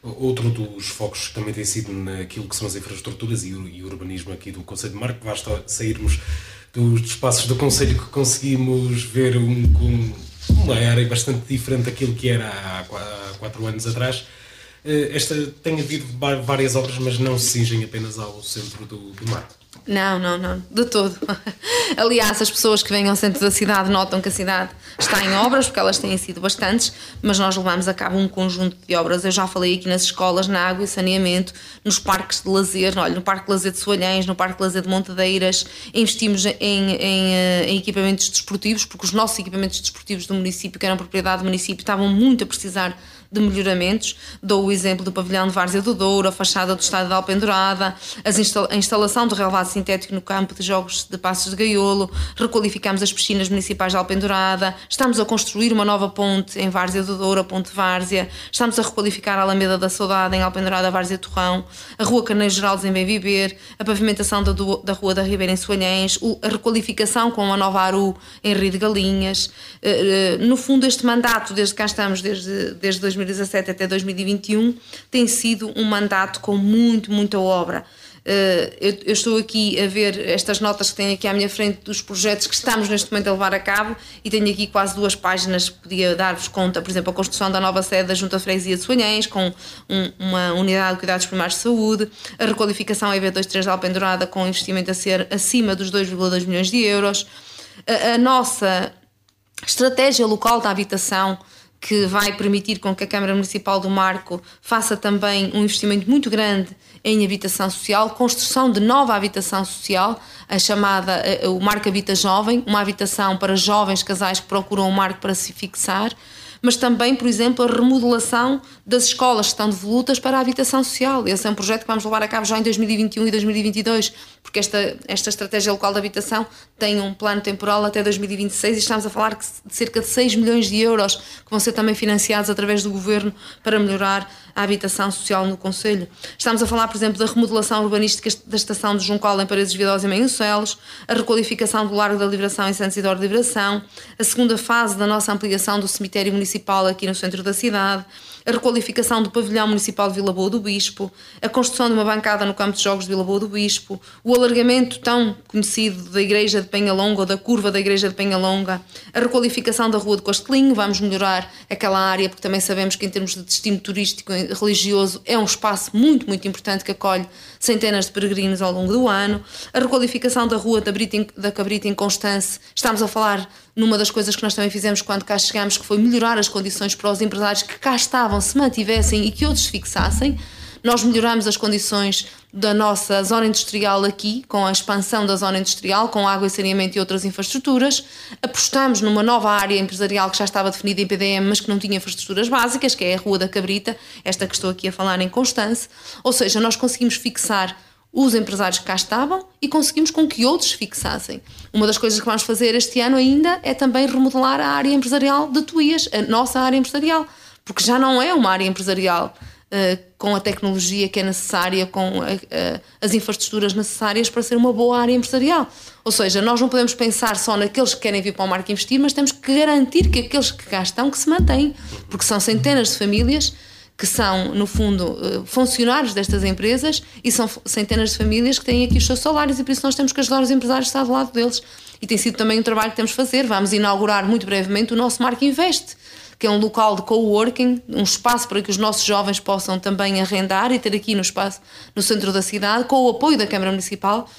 Outro dos focos também tem sido naquilo que são as infraestruturas e o urbanismo aqui do Conselho de Marco. Basta sairmos dos espaços do Conselho que conseguimos ver um, uma área bastante diferente daquilo que era há quatro anos atrás. Eh, esta tem havido várias obras, mas não se cingem apenas ao centro do, do Marco. Não, não, não, de todo. Aliás, as pessoas que vêm ao centro da cidade notam que a cidade está em obras, porque elas têm sido bastantes, mas nós levamos a cabo um conjunto de obras. Eu já falei aqui nas escolas, na água e saneamento, nos parques de lazer, olha, no Parque de Lazer de Soalhães, no Parque de Lazer de Montadeiras, investimos em, em, eh, em equipamentos desportivos, porque os nossos equipamentos desportivos do município, que eram propriedade do município, estavam muito a precisar de melhoramentos. Dou o exemplo do pavilhão de Várzea do Douro, a fachada do estádio de Alpendurada, a instalação do relevado sintético no campo de jogos de Passos de Gaiolo, requalificamos as piscinas municipais de Alpendurada, estamos a construir uma nova ponte em Várzea do Douro, a Ponte Várzea, estamos a requalificar a Alameda da Saudade em Alpendurada, Várzea Torrão, a Rua Carneiro Geraldes em Bem Viver, a pavimentação da, da Rua da Ribeira em Soalhães, a requalificação com a nova Aru em Rio de Galinhas. Eh, eh, no fundo, este mandato, desde cá estamos, desde, desde 2000 2017 até 2021 tem sido um mandato com muito, muita obra. Eh, eu, estou aqui a ver estas notas que tenho aqui à minha frente dos projetos que estamos neste momento a levar a cabo e tenho aqui quase duas páginas que podia dar-vos conta, por exemplo, a construção da nova sede da Junta de Freguesia de Soanhães com um, uma unidade de cuidados primários de saúde, a requalificação EV23 de Alpendurada com investimento a ser acima dos 2,2 milhões de euros, a nossa estratégia local da habitação que vai permitir com que a Câmara Municipal do Marco faça também um investimento muito grande em habitação social, construção de nova habitação social, a chamada o Marco Habita Jovem, uma habitação para jovens casais que procuram o Marco para se fixar, mas também, por exemplo, a remodelação das escolas que estão devolutas para a habitação social. Esse é um projeto que vamos levar a cabo já em 2021 e 2022, porque esta, esta estratégia local de habitação tem um plano temporal até 2026 e estamos a falar de cerca de 6 milhões de euros que vão ser também financiados através do governo para melhorar a habitação social no Conselho. Estamos a falar, por exemplo, da remodelação urbanística da estação de Juncal em Paredes Vidosa e Manhucelos, a requalificação do Largo da Liberação em Santos Isidoro de Liberação, a segunda fase da nossa ampliação do cemitério municipal aqui no centro da cidade, a requalificação do pavilhão municipal de Vila Boa do Bispo, a construção de uma bancada no campo de jogos de Vila Boa do Bispo, o alargamento tão conhecido da Igreja de Penhalonga ou da curva da Igreja de Penhalonga, a requalificação da Rua de Costelinho, vamos melhorar aquela área porque também sabemos que em termos de destino turístico e religioso é um espaço muito, muito importante que acolhe centenas de peregrinos ao longo do ano, a requalificação da Rua da, Brita, da Cabrita em Constance, estamos a falar numa das coisas que nós também fizemos quando cá chegámos, que foi melhorar as condições para os empresários que cá estavam, se mantivessem e que outros fixassem. Nós melhoramos as condições da nossa zona industrial aqui, com a expansão da zona industrial, com água e saneamento e outras infraestruturas. Apostamos numa nova área empresarial que já estava definida em PDM, mas que não tinha infraestruturas básicas, que é a Rua da Cabrita, esta que estou aqui a falar em Constance. Ou seja, nós conseguimos fixar os empresários que cá estavam e conseguimos com que outros fixassem. Uma das coisas que vamos fazer este ano ainda é também remodelar a área empresarial de Tuías, a nossa área empresarial, porque já não é uma área empresarial uh, com a tecnologia que é necessária, com a, uh, as infraestruturas necessárias para ser uma boa área empresarial. Ou seja, nós não podemos pensar só naqueles que querem vir para o marco investir, mas temos que garantir que aqueles que cá estão que se mantêm, porque são centenas de famílias que são, no fundo, eh, funcionários destas empresas e são centenas de famílias que têm aqui os seus salários e por isso nós temos que ajudar os empresários a estar do lado deles. E tem sido também um trabalho que temos de fazer. Vamos inaugurar muito brevemente o nosso Marco Invest, que é um local de coworking, um espaço para que os nossos jovens possam também arrendar e ter aqui no espaço, no centro da cidade, com o apoio da Câmara Municipal,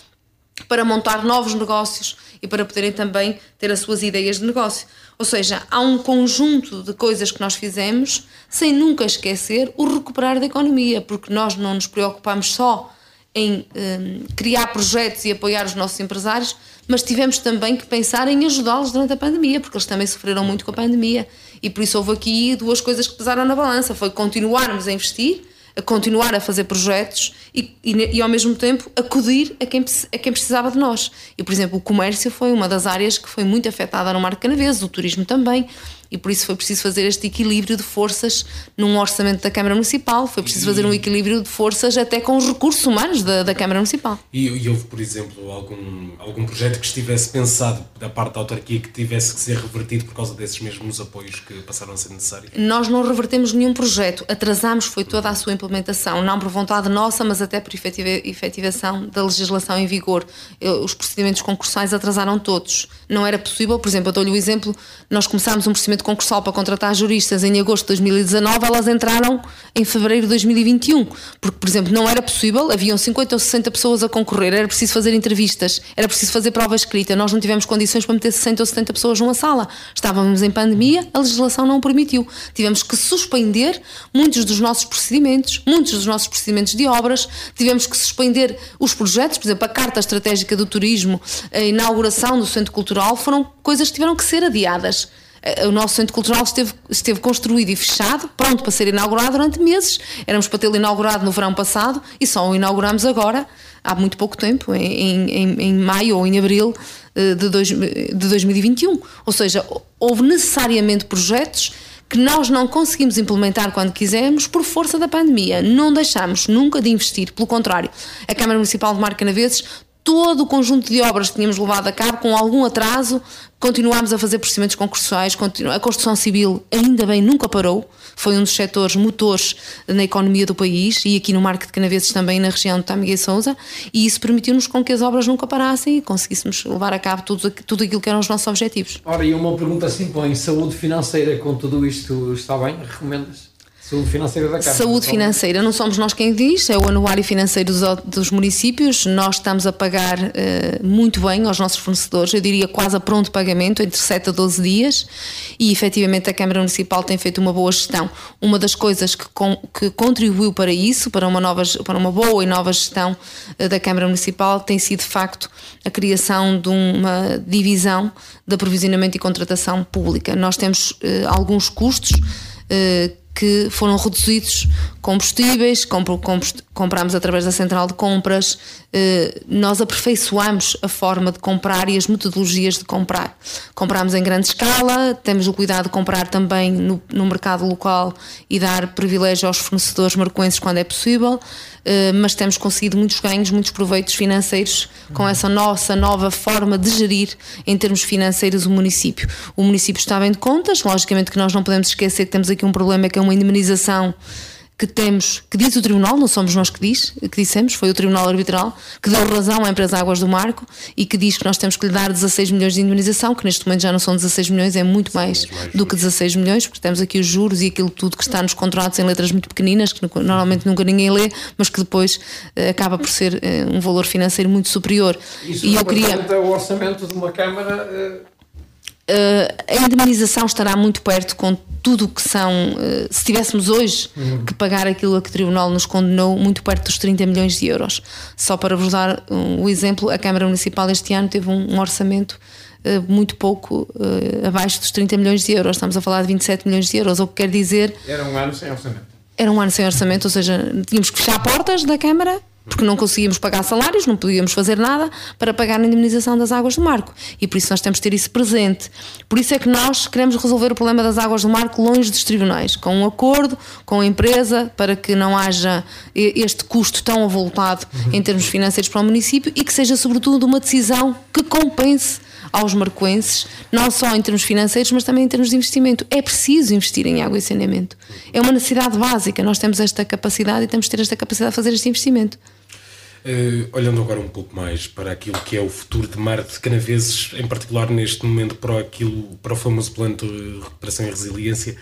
para montar novos negócios e para poderem também ter as suas ideias de negócio. Ou seja, há um conjunto de coisas que nós fizemos sem nunca esquecer o recuperar da economia, porque nós não nos preocupamos só em um, criar projetos e apoiar os nossos empresários, mas tivemos também que pensar em ajudá-los durante a pandemia, porque eles também sofreram muito com a pandemia. E por isso houve aqui duas coisas que pesaram na balança: foi continuarmos a investir a continuar a fazer projetos e, e, e, ao mesmo tempo acudir a quem, a quem precisava de nós. E, por exemplo, o comércio foi uma das áreas que foi muito afetada no Marco Canaveses, o turismo também e por isso foi preciso fazer este equilíbrio de forças num orçamento da Câmara Municipal, foi preciso fazer um equilíbrio de forças até com os recursos humanos da, da Câmara Municipal. E, e, houve, por exemplo, algum, algum projeto que estivesse pensado da parte da autarquia que tivesse que ser revertido por causa desses mesmos apoios que passaram a ser necessários? Nós não revertemos nenhum projeto, atrasamos foi toda a sua implementação, não por vontade nossa, mas até por efetiva, efetivação da legislação em vigor. Os procedimentos concursais atrasaram todos. Não era possível, por exemplo, eu dou-lhe o exemplo, nós começámos um procedimento procedimento concursal para contratar juristas em agosto de 2019, elas entraram em fevereiro de 2021. Porque, por exemplo, não era possível, haviam 50 ou 60 pessoas a concorrer, era preciso fazer entrevistas, era preciso fazer prova escrita, nós não tivemos condições para meter 60 ou 70 pessoas numa sala. Estávamos em pandemia, a legislação não o permitiu. Tivemos que suspender muitos dos nossos procedimentos, muitos dos nossos procedimentos de obras, tivemos que suspender os projetos, por exemplo, a Carta Estratégica do Turismo, a inauguração do Centro Cultural, foram coisas que tiveram que ser adiadas. Eh, o nosso centro cultural esteve, esteve construído e fechado, pronto para ser inaugurado durante meses. Éramos para tê-lo inaugurado no verão passado e só o inauguramos agora, há muito pouco tempo, em, em, em maio ou em abril eh, de, dois, de 2021. Ou seja, houve necessariamente projetos que nós não conseguimos implementar quando quisemos por força da pandemia. Não deixámos nunca de investir, pelo contrário. A Câmara Municipal de Marcanaveses todo o conjunto de obras que tínhamos levado a cabo com algum atraso, continuámos a fazer procedimentos concursais, a construção civil ainda bem nunca parou, foi um dos setores motores na economia do país e aqui no Marco de Canaveses também na região de Tâmega e Sousa e isso permitiu-nos com que as obras nunca parassem e conseguíssemos levar a cabo tudo, tudo aquilo que eram os nossos objetivos. Ora, e uma pergunta simples, em saúde financeira com tudo isto está bem? Recomendas? Saúde financeira da Câmara. Saúde financeira, não somos nós quem diz, é o anuário financeiro dos, dos municípios. Nós estamos a pagar uh, muito bem aos nossos fornecedores, eu diria quase a pronto pagamento, entre 7 a 12 dias, e efetivamente a Câmara Municipal tem feito uma boa gestão. Uma das coisas que, com, que contribuiu para isso, para uma, nova, para uma boa e nova gestão uh, da Câmara Municipal, tem sido de facto a criação de uma divisão de aprovisionamento e contratação pública. Nós temos uh, alguns custos que foram reduzidos combustíveis, compramos através da central de compras, eh, nós aperfeiçoamos a forma de comprar e as metodologias de comprar. Compramos em grande escala, temos o cuidado de comprar também no, no mercado local e dar privilégio aos fornecedores marcoenses quando é possível, mas temos conseguido muitos ganhos, muitos proveitos financeiros com essa nossa nova forma de gerir em termos financeiros o município. O município está bem de contas, logicamente que nós não podemos esquecer que temos aqui um problema que é uma indemnização que temos, que diz o Tribunal, não somos nós que diz, que dissemos, foi o Tribunal Arbitral, que deu razão à empresa Águas do Marco e que diz que nós temos que lhe dar 16 milhões de indemnização, que neste momento já não são 16 milhões, é muito mais, do que 16 milhões, porque temos aqui os juros e aquilo tudo que está nos contratos em letras muito pequeninas, que normalmente nunca ninguém lê, mas que depois uh, acaba por ser uh, um valor financeiro muito superior. Isso e eu queria o orçamento de uma Câmara. Uh, a indemnização estará muito perto com tudo o que são, uh, se tivéssemos hoje uhum. que pagar aquilo a que o Tribunal nos condenou, muito perto dos 30 milhões de euros. Só para vos dar um, o exemplo, a Câmara Municipal este ano teve um, um orçamento uh, muito pouco abaixo dos 30 milhões de euros. Estamos a falar de 27 milhões de euros, o que quer dizer. Era um ano sem orçamento. Era um ano sem orçamento, ou seja, tínhamos que fechar portas da Câmara porque não conseguíamos pagar salários, não podíamos fazer nada para pagar a indemnização das águas do Marco. E por isso nós temos de ter isso presente. Por isso é que nós queremos resolver o problema das águas do Marco longe dos tribunais, com um acordo com a empresa para que não haja este custo tão avultado em termos financeiros para o município e que seja, sobretudo, uma decisão que compense aos marcoenses, não só em termos financeiros, mas também em termos de investimento. É preciso investir em água e saneamento. É uma necessidade básica. Nós temos esta capacidade e temos de ter esta capacidade de fazer este investimento. Uh, olhando agora um pouco mais para aquilo que é o futuro de Marte Canaveses, em particular neste momento para, aquilo, para o famoso plano de recuperação e resiliência,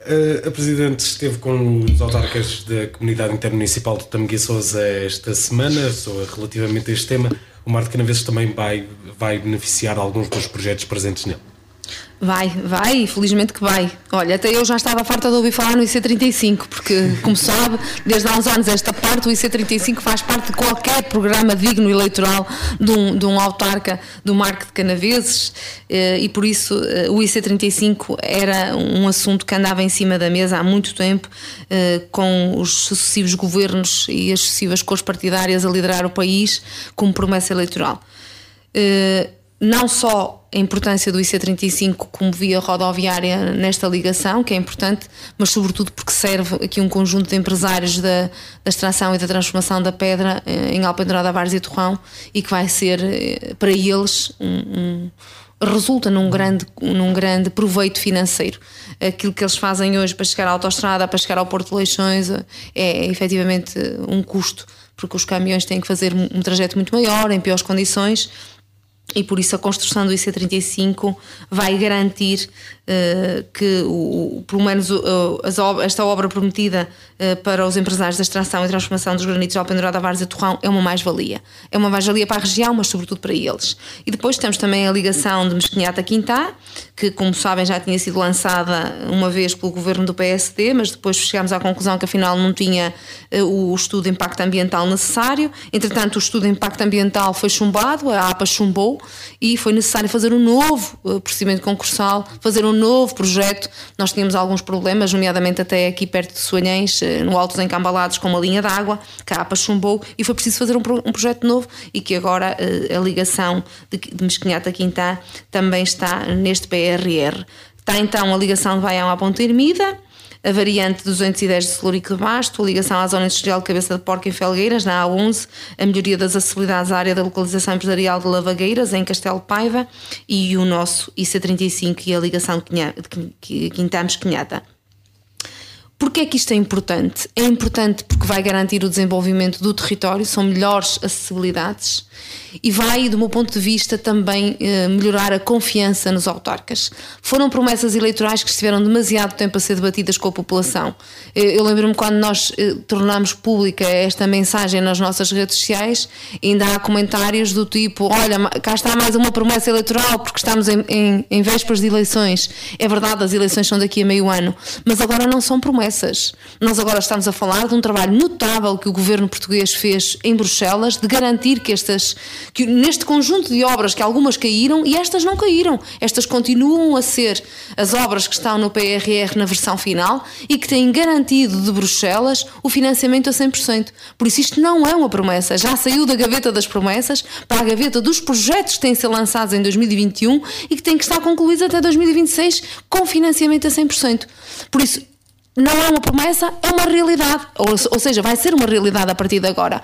uh, a Presidente esteve com os autarcas da Comunidade Intermunicipal de Tameguia Sousa esta semana, relativamente a este tema. O Marte Canaveses também vai, vai beneficiar alguns dos projetos presentes nele. Vai, vai, felizmente que vai. Olha, até eu já estava farta de ouvir falar no IC35, porque, como sabe, desde há uns anos esta parte, o IC35 faz parte de qualquer programa digno eleitoral de um, de um autarca do Marco de Canaveses eh, e por isso eh, o IC35 era um assunto que andava em cima da mesa há muito tempo, eh, com os sucessivos governos e as sucessivas cores partidárias a liderar o país como promessa eleitoral não só a importância do IC35 como via rodoviária nesta ligação, que é importante, mas sobretudo porque serve aqui um conjunto de empresários da, da extração e da transformação da pedra eh, em Alpendurada, Vares e Torrão e que vai ser eh, para eles um, um resulta num grande, num grande proveito financeiro. Aquilo que eles fazem hoje para chegar à autostrada, para chegar ao Porto de Leixões, é, é efetivamente um custo, porque os caminhões têm que fazer um trajeto muito maior, em piores condições e por isso a construção do IC35 vai garantir que, o, pelo menos, esta obra prometida uh, para os empresários da extração e transformação dos granitos de Alpendurada, Vares e Torrão é uma mais-valia. É uma mais-valia para a região, mas sobretudo para eles. E depois temos também a ligação de Mesquinhata a Quintá, que, como sabem, já tinha sido lançada uma vez pelo governo do PSD, mas depois chegámos à conclusão que afinal não tinha o estudo de impacto ambiental necessário. Entretanto, o estudo de impacto ambiental foi chumbado, a APA chumbou e foi necessário fazer um novo procedimento concursal, fazer um novo projeto. Nós tínhamos alguns problemas, nomeadamente até aqui perto de Soanhães, eh, no Alto dos Encambalados, com uma linha de água, que a APA chumbou e foi preciso fazer um, um projeto novo e que agora eh, a ligação de, de Mesquinhata a Quintá também está neste PRR. Está então a ligação de Baião à Ponta Ermida, a variante 210 de Celurico de Basto, a ligação à zona industrial de Cabeça de Porco em Felgueiras, na A11, a melhoria das acessibilidades à área da localização empresarial de Lavagueiras, em Castelo Paiva, e o nosso IC35 e a ligação de Quintamos-Quinhata. Porquê é que isto é importante? É importante porque vai garantir o desenvolvimento do território, são melhores acessibilidades e vai, do meu ponto de vista, também eh, melhorar a confiança nos autarcas. Foram promessas eleitorais que estiveram demasiado tempo a ser debatidas com a população. Eu lembro-me quando nós tornamos pública esta mensagem nas nossas redes sociais, ainda há comentários do tipo: olha, cá está mais uma promessa eleitoral porque estamos em, em, em vésperas de eleições. É verdade, as eleições são daqui a meio ano, mas agora não são promessas. Nós agora estamos a falar de um trabalho notável que o governo português fez em Bruxelas de garantir que estas, que neste conjunto de obras que algumas caíram e estas não caíram, estas continuam a ser as obras que estão no PRR na versão final e que têm garantido de Bruxelas o financiamento a 100%. Por isso isto não é uma promessa, já saiu da gaveta das promessas para a gaveta dos projetos que têm de ser lançados em 2021 e que têm que estar concluídos até 2026 com financiamento a 100%. Por isso, não é uma promessa, é uma realidade. Ou, ou seja, vai ser uma realidade a partir de agora.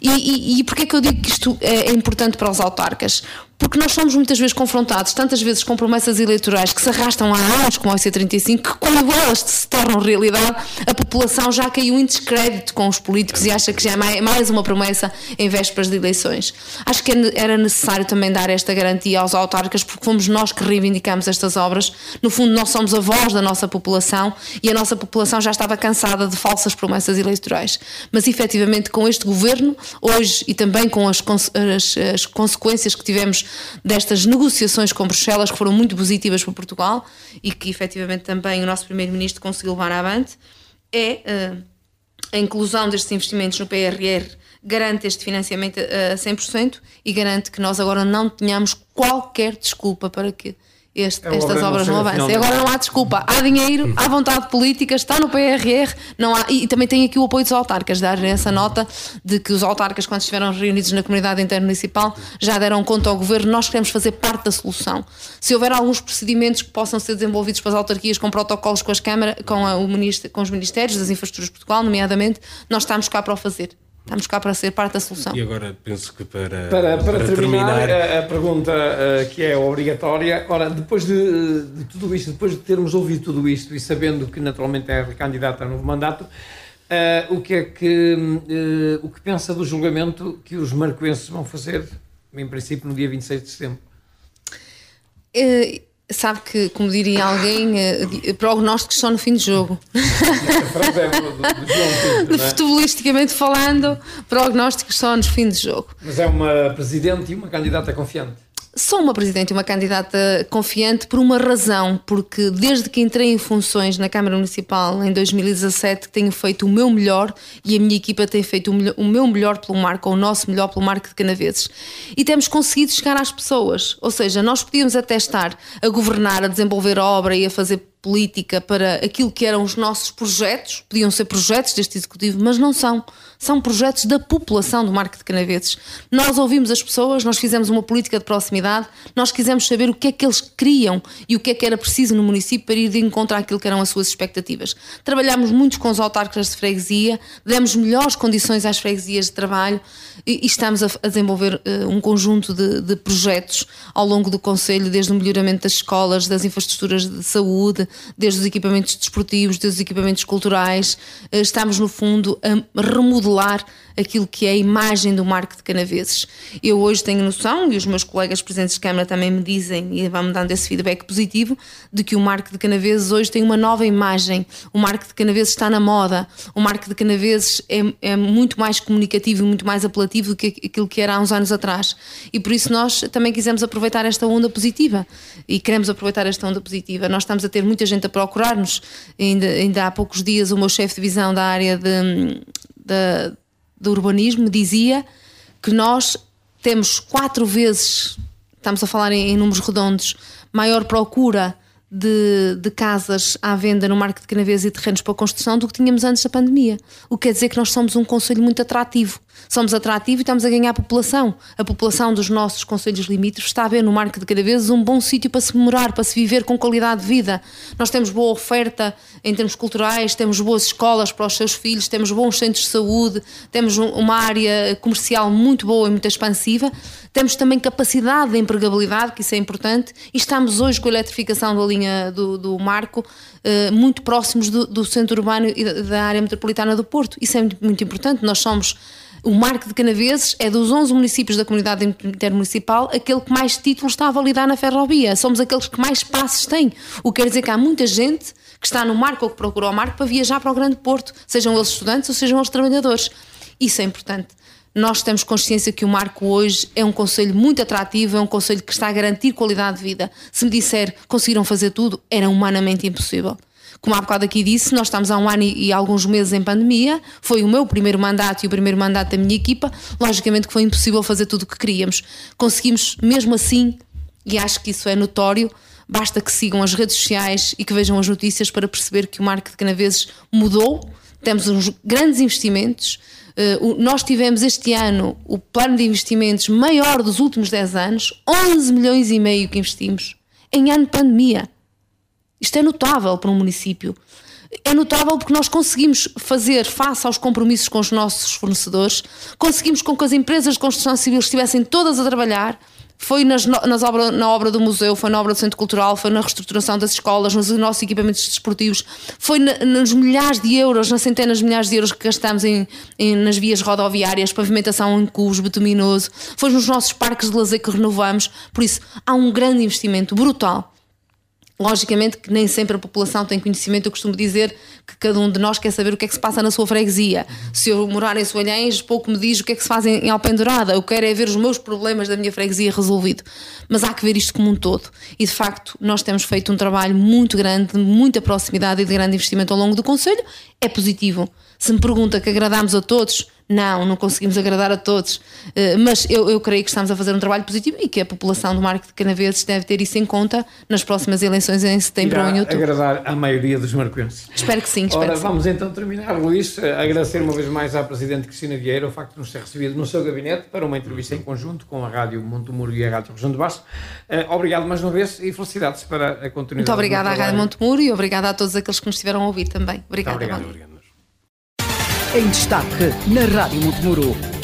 E, e, e porquê é que eu digo que isto é, é importante para os autarcas? Porque nós somos muitas vezes confrontados, tantas vezes com promessas eleitorais que se arrastam há anos, como a IC35, que quando elas se tornam realidade, a população já caiu em descrédito com os políticos e acha que já é mais uma promessa em vésperas de eleições. Acho que era necessário também dar esta garantia aos autarcas, porque fomos nós que reivindicamos estas obras. No fundo, nós somos a voz da nossa população e a nossa população já estava cansada de falsas promessas eleitorais. Mas efetivamente, com este governo, hoje e também com as, as, as consequências que tivemos destas negociações com Bruxelas, que foram muito positivas para Portugal e que efetivamente também o nosso Primeiro-Ministro conseguiu levar avante, é uh, a inclusão destes investimentos no PRR garante este financiamento a 100% e garante que nós agora não tenhamos qualquer desculpa para que este, é estas obras não avançam. E agora não há desculpa. Há dinheiro, há vontade política, está no PRR, não há, e também tem aqui o apoio dos autarcas, dar essa nota de que os autarcas, quando estiveram reunidos na comunidade intermunicipal, já deram conta ao governo. Nós queremos fazer parte da solução. Se houver alguns procedimentos que possam ser desenvolvidos para as autarquias com protocolos com, as câmara, com, a, o com os ministérios das infraestruturas de Portugal, nomeadamente, nós estamos cá para o fazer. Estamos cá para ser parte da solução. E agora penso que para, para, para, para terminar, terminar, A, a pergunta uh, que é obrigatória, ora, depois de, de, tudo isto, depois de termos ouvido tudo isto e sabendo que naturalmente é candidata a novo mandato, uh, o que é que uh, o que pensa do julgamento que os marcoenses vão fazer, em princípio, no dia 26 de setembro? Sabe que, como diria alguém, uh, prognósticos só no fim do jogo. É Futebolisticamente falando, prognósticos só no fim do jogo. Mas é uma presidente e uma candidata confiante. Sou uma presidente e uma candidata confiante por uma razão, porque desde que entrei em funções na Câmara Municipal em 2017 tenho feito o meu melhor e a minha equipa tem feito o, meu melhor pelo Marco, ou o nosso melhor pelo Marco de Canaveses. E temos conseguido chegar às pessoas, ou seja, nós podíamos até estar a governar, a desenvolver obra e a fazer política para aquilo que eram os nossos projetos, podiam ser projetos deste Executivo, mas não são são projetos da população do Marco de Canaveses. Nós ouvimos as pessoas, nós fizemos uma política de proximidade, nós quisemos saber o que é que eles queriam e o que é que era preciso no município para ir de encontro àquilo que eram as suas expectativas. Trabalhámos muito com os autarcas de freguesia, demos melhores condições às freguesias de trabalho e, e estamos a, a desenvolver uh, um conjunto de, de projetos ao longo do Conselho, desde o melhoramento das escolas, das infraestruturas de saúde, desde os equipamentos desportivos, desde os equipamentos culturais. Uh, estamos, no fundo, a remodelar modelar aquilo que é a imagem do Marco de Canaveses. Eu hoje tenho noção, e os meus colegas presentes de Câmara também me dizem, e vão-me dando esse feedback positivo, de que o Marco de Canaveses hoje tem uma nova imagem. O Marco de Canaveses está na moda. O Marco de Canaveses é, é muito mais comunicativo e muito mais apelativo do que aquilo que era há uns anos atrás. E por isso nós também quisemos aproveitar esta onda positiva. E queremos aproveitar esta onda positiva. Nós estamos a ter muita gente a procurar-nos. Ainda, ainda há poucos dias o meu chefe de divisão da área de, da, do urbanismo dizia que nós temos quatro vezes, estamos a falar em, em números redondos, maior procura de, de, casas à venda no Marco de Canaves e terrenos para construção do que tínhamos antes da pandemia. O que quer dizer que nós somos um conselho muito atrativo. Somos atrativos e estamos a ganhar população. A população dos nossos conselhos limítrofes está a ver no Marco de Canaves um bom sítio para se morar, para se viver com qualidade de vida. Nós temos boa oferta em termos culturais, temos boas escolas para os seus filhos, temos bons centros de saúde, temos uma área comercial muito boa e muito expansiva. Temos também capacidade de empregabilidade, que isso é importante, e estamos hoje com a eletrificação da linha do, do Marco eh, muito próximos do, do, centro urbano e da área metropolitana do Porto. Isso é muito, muito importante. Nós somos O Marco de Canaveses é dos 11 municípios da comunidade intermunicipal aquele que mais títulos está a validar na ferrovia. Somos aqueles que mais passos têm. O que quer dizer que há muita gente que está no Marco ou que procura o Marco para viajar para o Grande Porto, sejam eles estudantes ou sejam eles trabalhadores. Isso é importante. Nós temos consciência que o Marco hoje é um conselho muito atrativo, é um conselho que está a garantir qualidade de vida. Se me disser conseguiram fazer tudo, era humanamente impossível. Como há bocado aqui disse, nós estamos há um ano e, alguns meses em pandemia, foi o meu primeiro mandato e o primeiro mandato da minha equipa, logicamente que foi impossível fazer tudo o que queríamos. Conseguimos, mesmo assim, e acho que isso é notório, basta que sigam as redes sociais e que vejam as notícias para perceber que o marco de Canaveses mudou, temos uns grandes investimentos, Uh, nós tivemos este ano o plano de investimentos maior dos últimos 10 anos, 11 milhões e meio que investimos em ano de pandemia. Isto é notável para um município. É notável porque nós conseguimos fazer face aos compromissos com os nossos fornecedores, conseguimos com que as empresas de construção civil estivessem todas a trabalhar. Foi nas, nas obra, na obra do museu, foi na obra do Centro Cultural, foi na reestruturação das escolas, nos nossos equipamentos desportivos, foi na, nos milhares de euros, nas centenas de milhares de euros que gastamos em, em, nas vias rodoviárias, pavimentação em cubos, betuminoso, foi nos nossos parques de lazer que renovamos. Por isso, há um grande investimento brutal Logicamente que nem sempre a população tem conhecimento, eu costumo dizer que cada um de nós quer saber o que é que se passa na sua freguesia. Se eu morar em Soalhães, pouco me diz o que é que se faz em Alpendurada, eu quero é ver os meus problemas da minha freguesia resolvido. Mas há que ver isto como um todo. E de facto, nós temos feito um trabalho muito grande, de muita proximidade e de grande investimento ao longo do Conselho. É positivo. Se me pergunta que agradamos a todos, não, não conseguimos agradar a todos, eh, mas eu, eu creio que estamos a fazer um trabalho positivo e que a população do Marco de Canaveses deve ter isso em conta nas próximas eleições em setembro Irá ou em outubro. agradar a maioria dos marcoenses. Espero que sim. Espero Ora, que vamos sim. então terminar, Luís, agradecer uma vez mais à Presidente Cristina Vieira o facto de nos ter recebido no seu gabinete para uma entrevista em conjunto com a Rádio Montemuro e a Rádio Região de Baixo. Eh, obrigado mais uma vez e felicidades para a continuidade. Muito obrigada à Rádio Montemuro e obrigada a todos aqueles que nos estiveram a ouvir também. Obrigada. obrigado. Em destaque na Rádio Montemuro.